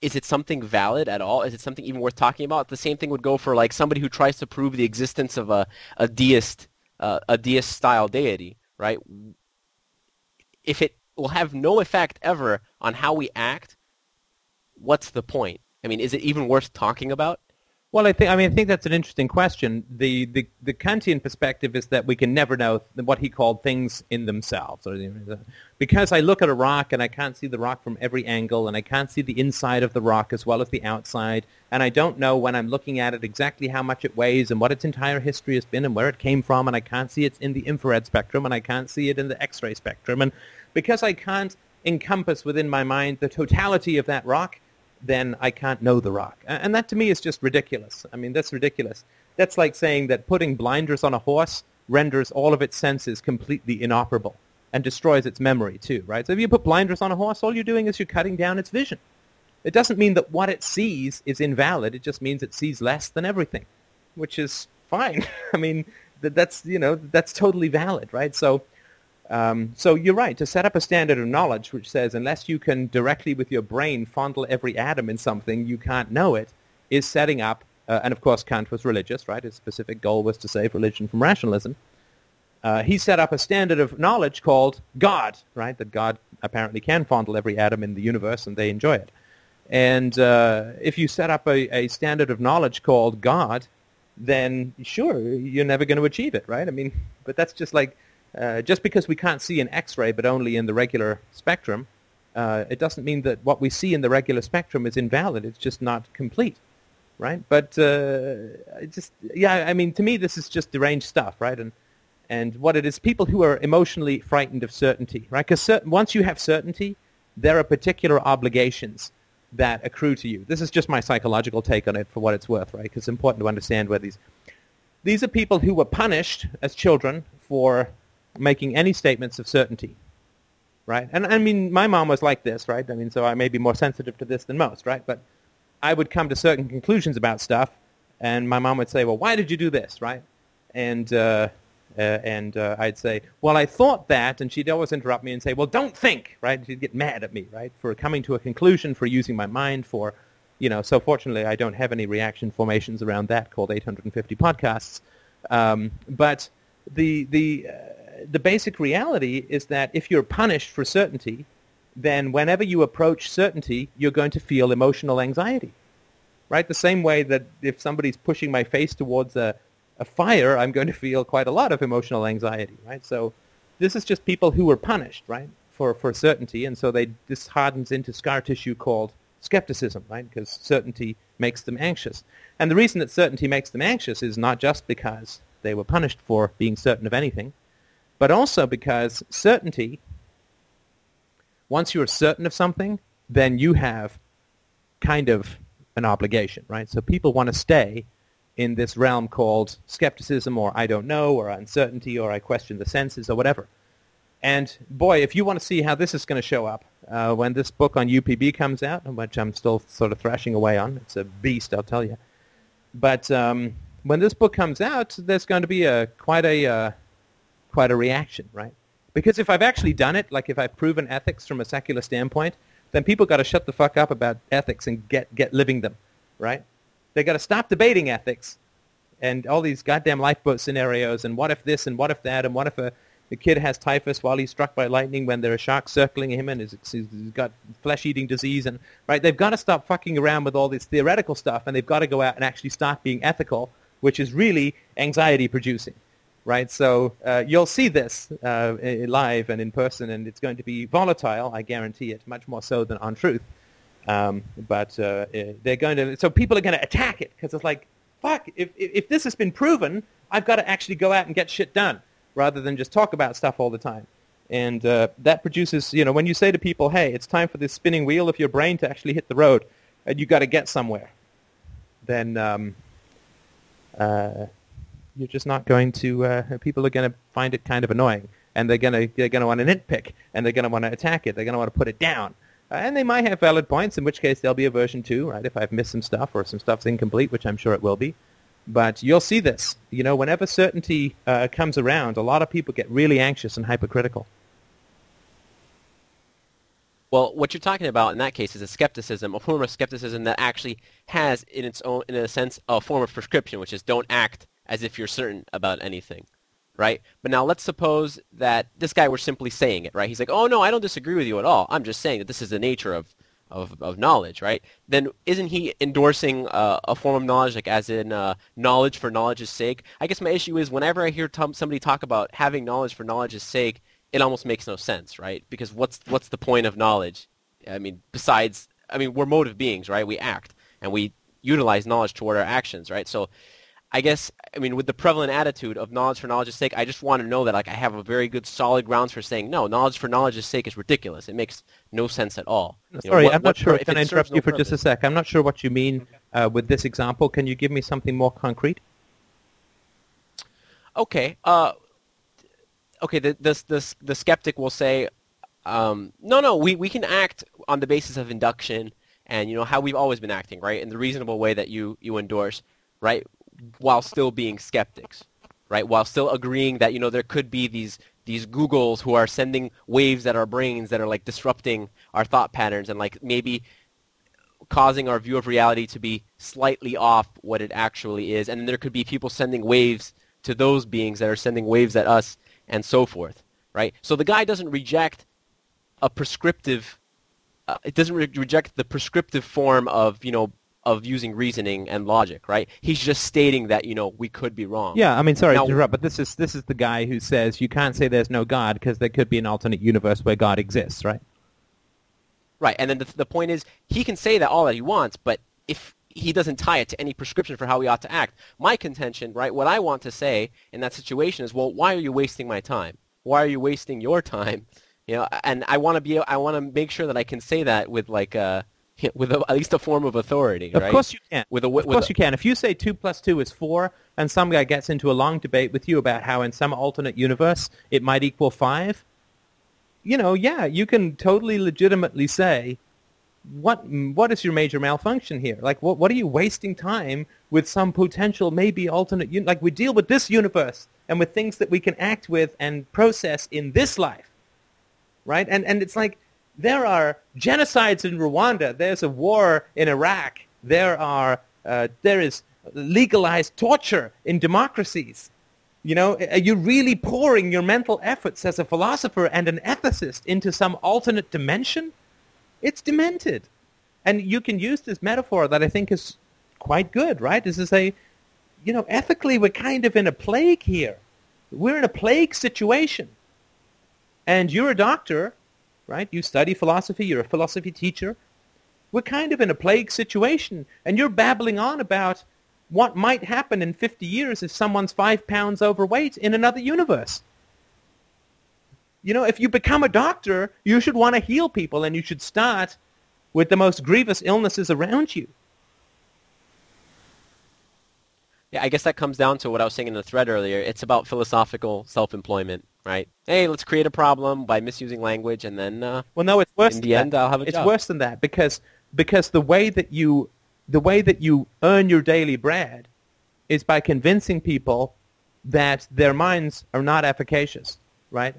S6: is it something valid at all? Is it something even worth talking about? The same thing would go for like somebody who tries to prove the existence of a a deist uh, a deist style deity, right? If it will have no effect ever on how we act, what's the point? I mean, is it even worth talking about?
S1: Well, I think I mean I think that's an interesting question. The, the the Kantian perspective is that we can never know what he called things in themselves, because I look at a rock and I can't see the rock from every angle, and I can't see the inside of the rock as well as the outside, and I don't know when I'm looking at it exactly how much it weighs and what its entire history has been and where it came from, and I can't see it in the infrared spectrum, and I can't see it in the X-ray spectrum, and because I can't encompass within my mind the totality of that rock then I can't know the rock. And that to me is just ridiculous. I mean, that's ridiculous. That's like saying that putting blinders on a horse renders all of its senses completely inoperable and destroys its memory too, right? So if you put blinders on a horse, all you're doing is you're cutting down its vision. It doesn't mean that what it sees is invalid. It just means it sees less than everything, which is fine. I mean, that's, you know, that's totally valid, right? So um, so you're right, to set up a standard of knowledge which says unless you can directly with your brain fondle every atom in something, you can't know it, is setting up, uh, and of course Kant was religious, right? His specific goal was to save religion from rationalism. Uh, he set up a standard of knowledge called God, right? That God apparently can fondle every atom in the universe and they enjoy it. And uh, if you set up a, a standard of knowledge called God, then sure, you're never going to achieve it, right? I mean, but that's just like uh, just because we can't see an X-ray but only in the regular spectrum, uh, it doesn't mean that what we see in the regular spectrum is invalid. It's just not complete, right? But uh, just yeah, I mean, to me, this is just deranged stuff, right? And and what it is, people who are emotionally frightened of certainty, right? Because once you have certainty, there are particular obligations that accrue to you. This is just my psychological take on it for what it's worth, right? Because it's important to understand where these these are people who were punished as children for making any statements of certainty. right? And I mean, my mom was like this, right? I mean, so I may be more sensitive to this than most, right? But I would come to certain conclusions about stuff, and my mom would say, "Well, why did you do this?" Right? And uh, uh, and uh, I'd say, "Well, I thought that," and she'd always interrupt me and say, "Well, don't think," right? She'd get mad at me, right, for coming to a conclusion, for using my mind, for you know. So fortunately, I don't have any reaction formations around that called 850 podcasts. Um, but the the uh, the basic reality is that if you're punished for certainty, then whenever you approach certainty, you're going to feel emotional anxiety. Right? The same way that if somebody's pushing my face towards a, a fire, I'm going to feel quite a lot of emotional anxiety. Right? So this is just people who were punished, right, for, for certainty, and so they this hardens into scar tissue called skepticism, right? Because certainty makes them anxious. And the reason that certainty makes them anxious is not just because they were punished for being certain of anything, but also because certainty, once you're certain of something, then you have kind of an obligation, right? So people want to stay in this realm called skepticism or I don't know or uncertainty or I question the senses or whatever. And boy, if you want to see how this is going to show up uh, when this book on UPB comes out, which I'm still sort of thrashing away on, it's a beast, I'll tell you. But um, when this book comes out, there's going to be a quite a uh, quite a reaction, right? Because if I've actually done it, like if I've proven ethics from a secular standpoint, then people got to shut the fuck up about ethics and get get living them, right? They got to stop debating ethics and all these goddamn lifeboat scenarios and what if this and what if that and what if a kid has typhus while he's struck by lightning when there are sharks circling him and he's, he's got flesh-eating disease and right they've got to stop fucking around with all this theoretical stuff and they've got to go out and actually start being ethical which is really anxiety producing right so uh, you'll see this uh, live and in person and it's going to be volatile i guarantee it much more so than on truth um, but uh, they're going to so people are going to attack it because it's like fuck if, if this has been proven i've got to actually go out and get shit done rather than just talk about stuff all the time. And uh, that produces, you know, when you say to people, hey, it's time for this spinning wheel of your brain to actually hit the road, and you've got to get somewhere, then um, uh, you're just not going to. Uh, people are going to find it kind of annoying, and they're going to they're going to want to nitpick, and they're going to want to attack it. They're going to want to put it down, uh, and they might have valid points. In which case, there'll be a version two, right? If I've missed some stuff or some stuff's incomplete, which I'm sure it will be. But you'll see this. You know, whenever certainty uh, comes around, a lot of people get really anxious and hypercritical.
S6: Well, what you're talking about in that case is a skepticism, a form of skepticism that actually has, in its own, in a sense, a form of prescription, which is don't act as if you're certain about anything, right? But now let's suppose that this guy were simply saying it, right? He's like, oh no, I don't disagree with you at all. I'm just saying that this is the nature of of, of knowledge, right? Then isn't he endorsing uh, a form of knowledge, like as in uh, knowledge for knowledge's sake? I guess my issue is whenever I hear t- somebody talk about having knowledge for knowledge's sake, it almost makes no sense, right? Because what's what's the point of knowledge? I mean, besides, I mean, we're motive beings, right? We act and we utilize knowledge toward our actions, right? So I guess I mean with the prevalent attitude of knowledge for knowledge's sake, I just want to know that like I have a very good solid grounds for saying no, knowledge for knowledge's sake is ridiculous. It makes no sense at all.
S1: You Sorry, know, what, I'm not sure. Can I interrupt you no for purpose? just a sec? I'm not sure what you mean uh, with this example. Can you give me something more concrete?
S6: Okay. Uh, okay. The, the the the skeptic will say, um, no, no, we we can act on the basis of induction and you know how we've always been acting, right? In the reasonable way that you you endorse, right? While still being skeptics, right? While still agreeing that you know there could be these these Googles who are sending waves at our brains that are like disrupting our thought patterns and like maybe causing our view of reality to be slightly off what it actually is. And there could be people sending waves to those beings that are sending waves at us and so forth, right? So the guy doesn't reject a prescriptive, uh, it doesn't re- reject the prescriptive form of, you know, of using reasoning and logic, right? He's just stating that you know we could be wrong.
S1: Yeah, I mean, sorry now, to interrupt, but this is this is the guy who says you can't say there's no God because there could be an alternate universe where God exists, right?
S6: Right, and then the, the point is he can say that all that he wants, but if he doesn't tie it to any prescription for how we ought to act, my contention, right? What I want to say in that situation is, well, why are you wasting my time? Why are you wasting your time? You know, and I want to be, I want to make sure that I can say that with like. Uh, With a, at least a form of authority. Right?
S1: Of
S6: right?
S1: course you can.
S6: With a,
S1: with of course a, you can. If you say two plus two is four, and some guy gets into a long debate with you about how in some alternate universe it might equal five, you know, yeah, you can totally legitimately say, what what is your major malfunction here? Like, what what are you wasting time with some potential maybe alternate? Un- like, we deal with this universe and with things that we can act with and process in this life, right? And and it's like there are genocides in Rwanda. There's a war in Iraq. There are uh, there is legalized torture in democracies. You know, are you really pouring your mental efforts as a philosopher and an ethicist into some alternate dimension? It's demented. And you can use this metaphor that I think is quite good, right? Is to say, you know, ethically we're kind of in a plague here. We're in a plague situation. And you're a doctor, right? You study philosophy, you're a philosophy teacher. We're kind of in a plague situation. And you're babbling on about what might happen in 50 years if someone's five pounds overweight in another universe. You know, if you become a doctor, you should want to heal people, and you should start with the most grievous illnesses around you.
S6: Yeah, I guess that comes down to what I was saying in the thread earlier. It's about philosophical self-employment, right? Hey, let's create a problem by misusing language, and then uh,
S1: Well, no, it's worse.
S6: in
S1: than
S6: the
S1: that.
S6: end, I'll have a
S1: it's
S6: job.
S1: worse than that because because the way that you the way that you earn your daily bread is by convincing people that their minds are not efficacious, right?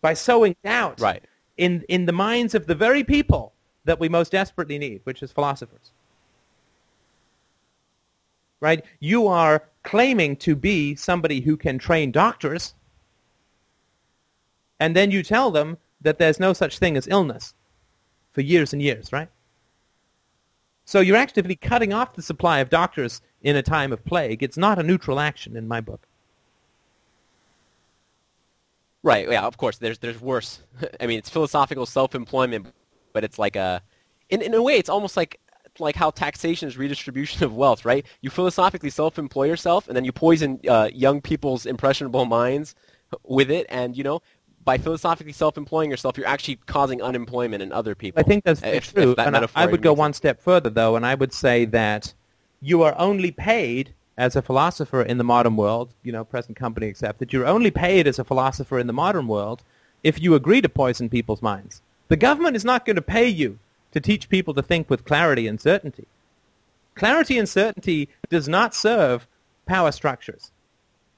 S1: By sowing doubt
S6: Right.
S1: in in the minds of the very people that we most desperately need, which is philosophers. Right? You are claiming to be somebody who can train doctors, and then you tell them that there's no such thing as illness for years and years, right? So you're actively cutting off the supply of doctors in a time of plague. It's not a neutral action in my book.
S6: Right. Yeah. Of course. There's there's worse. I mean, it's philosophical self-employment, but it's like a, in in a way, it's almost like like how taxation is redistribution of wealth, right? You philosophically self-employ yourself, and then you poison uh, young people's impressionable minds with it, and you know, by philosophically self-employing yourself, you're actually causing unemployment in other people.
S1: I think that's
S6: If- if
S1: true.
S6: that
S1: and I- would go one step further, though, and I would say that you are only paid as a philosopher in the modern world, you know, present company accepted, you're only paid as a philosopher in the modern world if you agree to poison people's minds. The government is not going to pay you to teach people to think with clarity and certainty. Clarity and certainty does not serve power structures.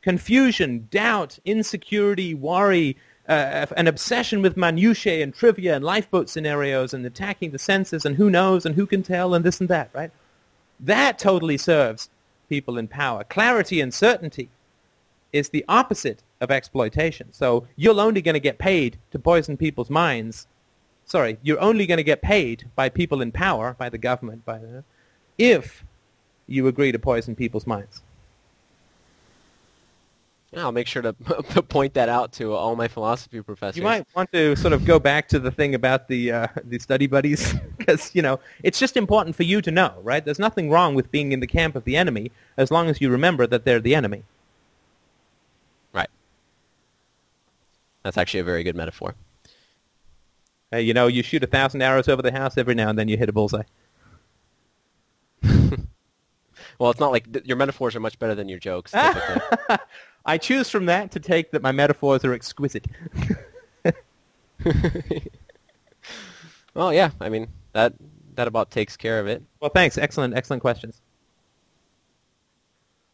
S1: Confusion, doubt, insecurity, worry, uh, an obsession with minutiae and trivia and lifeboat scenarios and attacking the senses and who knows and who can tell and this and that, right? That totally serves people in power. Clarity and certainty is the opposite of exploitation. So you're only going to get paid to poison people's minds. Sorry, you're only going to get paid by people in power, by the government, by the, if you agree to poison people's minds.
S6: Yeah, I'll make sure to to point that out to all my philosophy professors.
S1: You might want to sort of go back to the thing about the uh, the study buddies because you know it's just important for you to know, right? There's nothing wrong with being in the camp of the enemy as long as you remember that they're the enemy.
S6: Right. That's actually a very good metaphor.
S1: Uh, you know, you shoot a thousand arrows over the house every now and then you hit a bullseye.
S6: Well, it's not like th- your metaphors are much better than your jokes.
S1: I choose from that to take that my metaphors are exquisite.
S6: well, yeah. I mean that that about takes care of it.
S1: Well, thanks. Excellent, excellent questions.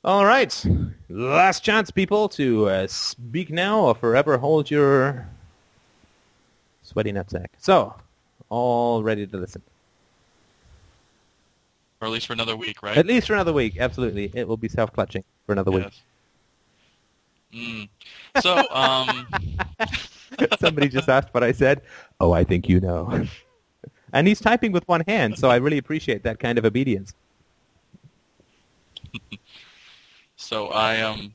S1: All right. Last chance, people, to uh, speak now or forever hold your sweaty nutsack. So, all ready to listen.
S5: Or at least for another week, right?
S1: At least for another week. Absolutely. It will be self-clutching for another week.
S5: Mm. So, um,
S1: Somebody just asked what I said. Oh, I think you know. and he's typing with one hand, so I really appreciate that kind of obedience.
S5: so I um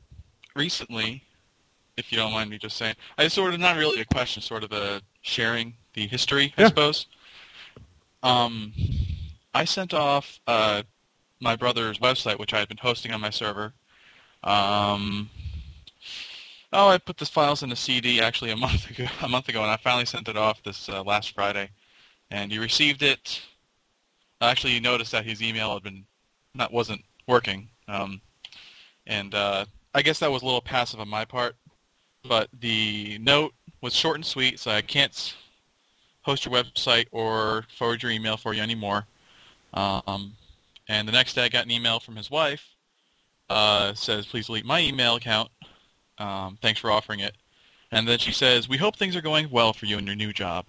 S5: recently, if you don't mind me just saying, I sort of not really a question, sort of a sharing the history, I
S1: Yeah.
S5: suppose. Um, I sent off uh my brother's website, which I had been hosting on my server. Um, oh, I put the files in a CD actually a month ago, a month ago, and I finally sent it off this uh, last Friday. And you received it. Actually, you noticed that his email had been not wasn't working. Um, and uh, I guess that was a little passive on my part. But the note was short and sweet, so I can't host your website or forward your email for you anymore. Um, and the next day I got an email from his wife. Uh, says, please delete my email account. Um, thanks for offering it. And then she says, we hope things are going well for you in your new job.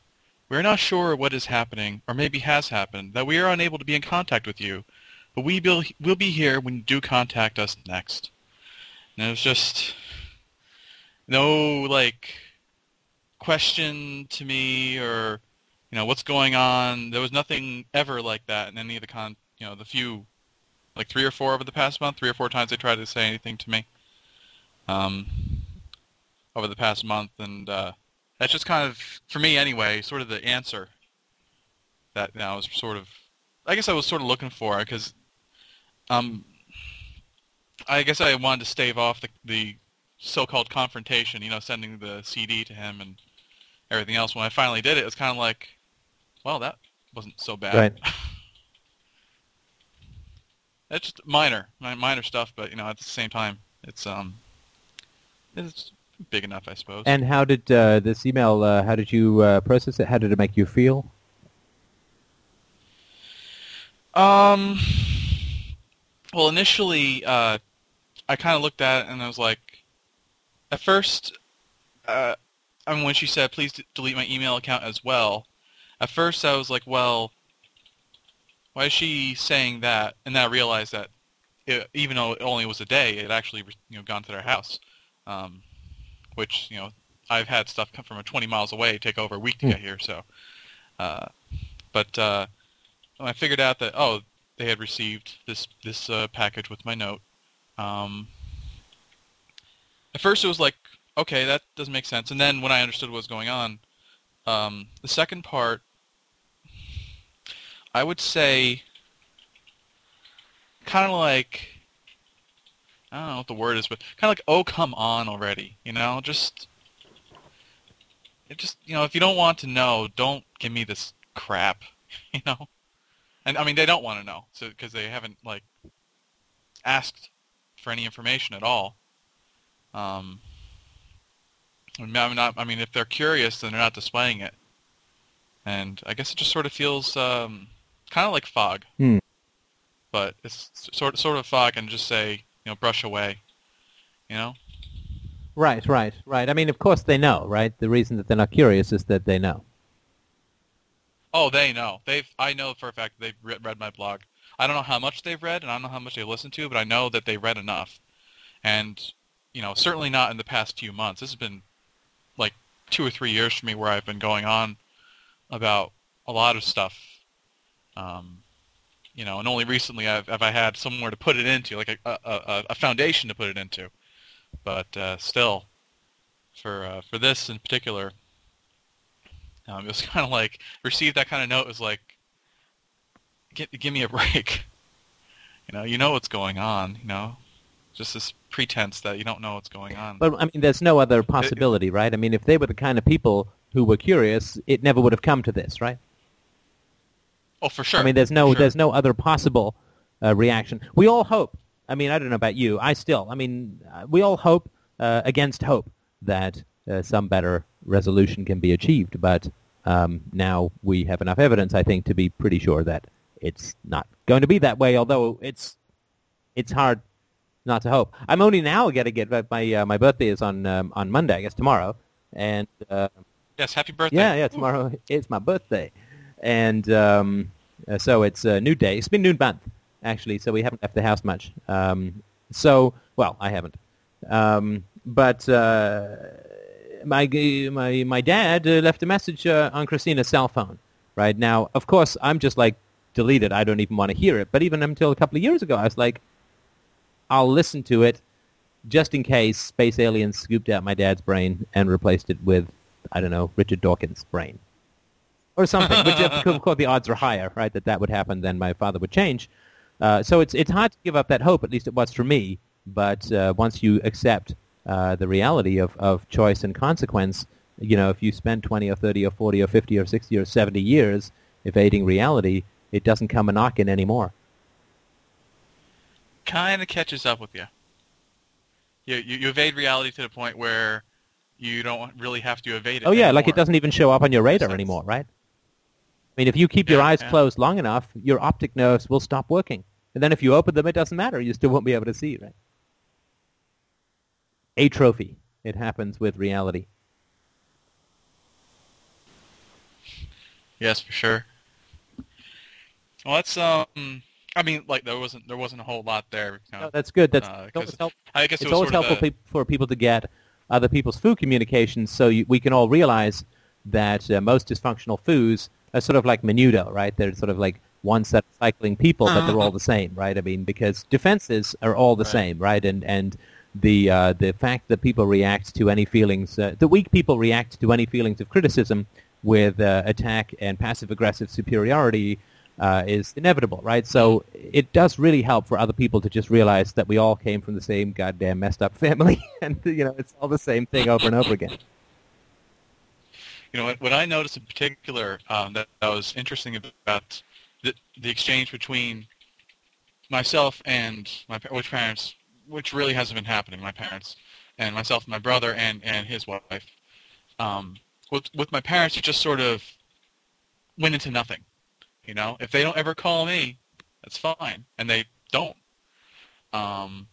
S5: We are not sure what is happening, or maybe has happened, that we are unable to be in contact with you, but we will be here when you do contact us next. And it was just no like question to me or you know what's going on. There was nothing ever like that in any of the con you know the few like three or four over the past month, three or four times they tried to say anything to me um, over the past month, and uh, that's just kind of for me anyway, sort of the answer that you know, I was sort of I guess I was sort of looking for because um, I guess I wanted to stave off the, the so-called confrontation, you know, sending the CD to him and everything else. When I finally did it, it was kind of like, well, that wasn't so bad.
S1: Right.
S5: It's just minor, minor stuff, but you know, at the same time, it's um, it's big enough, I suppose.
S1: And how did uh, this email? Uh, how did you uh, process it? How did it make you feel?
S5: Um, well, initially, uh, I kind of looked at it and I was like, at first, uh, I mean, when she said, please d- delete my email account as well, at first I was like, well, why is she saying that? And then I realized that it, even though it only was a day, it actually, you know, gone to their house, um, which, you know, I've had stuff come from 20 miles away take over a week to
S1: Hmm.
S5: get here, so, uh, but, uh, I figured out that oh they had received this this uh, package with my note. Um, at first it was like okay that doesn't make sense, and then when I understood what was going on, um, the second part, I would say, kind of like I don't know what the word is, but kind of like oh come on already, you know, just it just you know if you don't want to know, don't give me this crap, you know. And I mean, they don't want to know, so because they haven't like asked for any information at all. Um, I mean, I'm not. I mean, if they're curious, then they're not displaying it. And I guess it just sort of feels um, kind of like fog.
S1: Hmm.
S5: But it's sort sort of fog, and just say, you know, brush away. You know.
S1: Right, right, right. I mean, of course they know, right? The reason that they're not curious is that they know.
S5: Oh, they know. They've. I know for a fact they've re- read my blog. I don't know how much they've read, and I don't know how much they listened to, but I know that they read enough. And you know, certainly not in the past few months. This has been like two or three years for me where I've been going on about a lot of stuff. Um, you know, and only recently I've, have I had somewhere to put it into, like a, a, a, foundation to put it into. But uh, still, for uh, for this in particular, um, it was kind of like receive that kind of note was like, give me a break. You know, you know what's going on. You know, just this pretense that you don't know what's going on.
S1: But I mean, there's no other possibility, right? I mean, if they were the kind of people who were curious, it never would have come to this, right?
S5: oh, for sure.
S1: I mean, there's no
S5: sure.
S1: there's no other possible uh, reaction. We all hope. I mean, I don't know about you. I still. I mean, uh, we all hope uh, against hope that uh, some better resolution can be achieved. But um, now we have enough evidence, I think, to be pretty sure that it's not going to be that way. Although it's it's hard not to hope. I'm only now getting it. But my uh, my birthday is on um, on Monday, I guess tomorrow, and uh,
S5: Yes, happy birthday.
S1: yeah, yeah, tomorrow is my birthday, and um, uh, so it's a new day. It's been new month actually, so we haven't left the house much. Um, so, well, I haven't, um, but uh, my my my dad uh, left a message uh, on Christina's cell phone. Right now, of course, I'm just like delete it. I don't even want to hear it. But even until a couple of years ago, I was like, I'll listen to it just in case space aliens scooped out my dad's brain and replaced it with, I don't know, Richard Dawkins' brain. Or something, which of course, the odds are higher, right, that that would happen, then my father would change. Uh, so it's, it's hard to give up that hope, at least it was for me. But uh, once you accept uh, the reality of, of choice and consequence, you know, if you spend 20 or 30 or 40 or 50 or 60 or 70 years evading reality, it doesn't come a knocking anymore.
S5: Kind of catches up with you. You, you. you evade reality to the point where you don't really have to evade it.
S1: Oh yeah, like it doesn't even show up on your radar anymore, right? I mean, if you keep your eyes
S5: yeah.
S1: closed long enough, your optic nerves will stop working. And then if you open them, it doesn't matter. You still won't be able to see, right? Atrophy. It happens with reality.
S5: Yes, for sure. Well, that's um. I mean, like there wasn't there wasn't a whole lot there. You know,
S1: No, that's good. That's
S5: uh,
S1: it's help-
S5: I guess it
S1: it's
S5: was
S1: always helpful
S5: the-
S1: peop for people to get other people's FOO communications so you, we can all realize that uh, most dysfunctional FOOs are sort of like menudo, right? They're sort of like one set of cycling people, but they're all the same, right? I mean, because defenses are all the
S5: Right.
S1: same, right? And and the uh, the fact that people react to any feelings, uh, the weak people react to any feelings of criticism with uh, attack and passive aggressive superiority uh, is inevitable, right? So it does really help for other people to just realize that we all came from the same goddamn messed up family, and you know it's all the same thing over and over again.
S5: You know, what, I noticed in particular um, that, that was interesting about the, the exchange between myself and my which parents, which really hasn't been happening, my parents, and myself and my brother and, and his wife. Um, with, with my parents, it just sort of went into nothing. You know, if they don't ever call me, that's fine, and they don't. Um,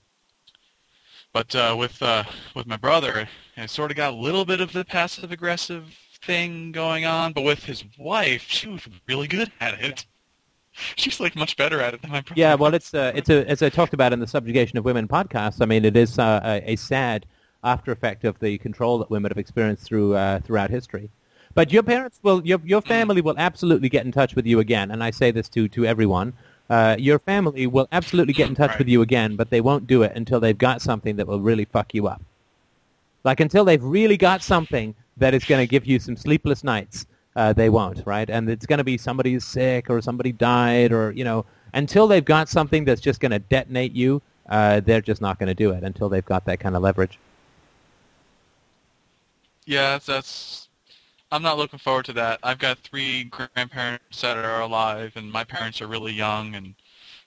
S5: but uh, with uh, with my brother, it sort of got a little bit of the passive aggressive thing going on. But with his wife, she was really good at it. She's like much better at it than my brother.
S1: Yeah, well, it's uh, it's a as I talked about in the subjugation of women podcast. I mean, it is uh, a, a sad after effect of the control that women have experienced through uh, throughout history. But your parents will, your your family will absolutely get in touch with you again, and I say this to to everyone. Uh, your family will absolutely get in touch
S5: Right.
S1: with you again, but they won't do it until they've got something that will really fuck you up. Like until they've really got something that is going to give you some sleepless nights, uh, they won't, right? And it's going to be somebody is sick or somebody died or you know, until they've got something that's just going to detonate you, uh, they're just not going to do it until they've got that kind of leverage.
S5: Yeah, that's, that's. I'm not looking forward to that. I've got three grandparents that are alive, and my parents are really young, and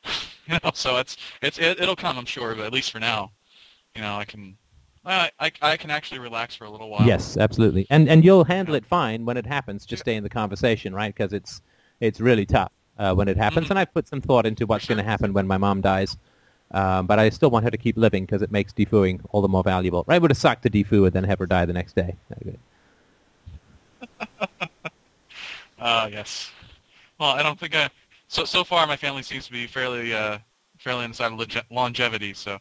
S5: you know, so it's it's it, it'll come, I'm sure, but at least for now, you know, I can. I, I, I can actually relax for a little while.
S1: Yes, absolutely. And and you'll handle it fine when it happens. Just stay in the conversation, right? Because it's it's really tough uh, when it happens.
S5: Mhm.
S1: And I've put some thought into what's
S5: sure.
S1: going to happen when my mom dies. Um, but I still want her to keep living because it makes defooing all the more valuable. Right? It would have sucked to defoo and then have her die the next day.
S5: Uh, yes. Well, I don't think I. So so far, my family seems to be fairly uh fairly on the side of longe- longevity, so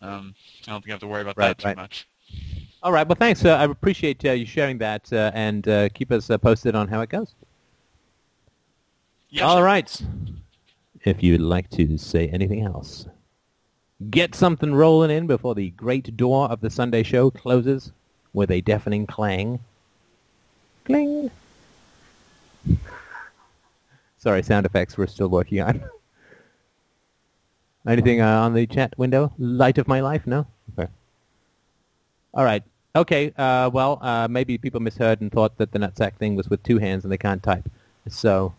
S5: um, I don't think I have to worry about
S1: Right,
S5: that too
S1: right.
S5: much.
S1: All right. Well, thanks. Uh, I appreciate uh, you sharing that uh, and uh, keep us uh, posted on how it goes.
S5: Yeah,
S1: All right. If you'd like to say anything else, get something rolling in before the great door of the Sunday show closes with a deafening clang. Cling. Sorry, sound effects we're still working on. Anything uh, on the chat window? Light of my life? No? Okay. All right. Okay. Uh, well, uh, maybe people misheard and thought that the nutsack thing was with two hands and they can't type. So,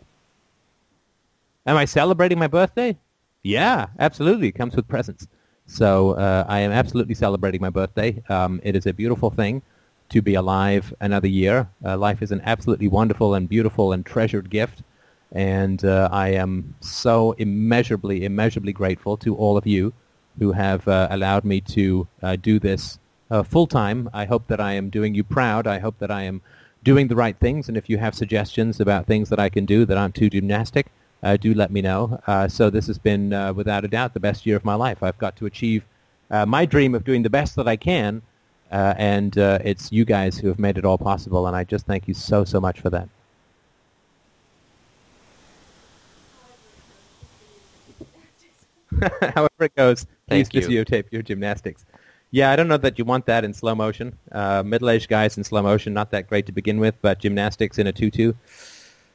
S1: am I celebrating my birthday? Yeah, absolutely. It comes with presents. So uh, I am absolutely celebrating my birthday. Um, it is a beautiful thing to be alive another year. Uh, life is an absolutely wonderful and beautiful and treasured gift. And uh, I am so immeasurably, immeasurably grateful to all of you who have uh, allowed me to uh, do this uh, full time. I hope that I am doing you proud. I hope that I am doing the right things. And if you have suggestions about things that I can do that aren't too gymnastic, uh, do let me know. So this has been, without a doubt, the best year of my life. I've got to achieve my dream of doing the best that I can, uh, and uh, it's you guys who have made it all possible. And I just thank you so, so much for that. However it goes, please
S6: Thank you.
S1: videotape your gymnastics. Yeah, I don't know that you want that in slow motion. Uh, middle-aged guys in slow motion, not that great to begin with, but gymnastics in a tutu,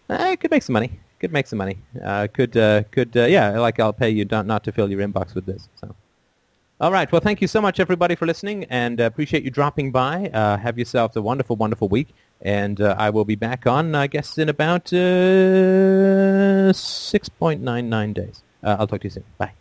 S1: uh, could make some money. Could make some money. Uh, could uh, could uh, yeah, like I'll pay you not not to fill your inbox with this. So, all right. Well, thank you so much everybody for listening, and uh, appreciate you dropping by. Uh, have yourselves a wonderful, wonderful week, and uh, I will be back on, I guess, in about uh, six point nine nine days. Uh, I'll talk to you soon. Bye.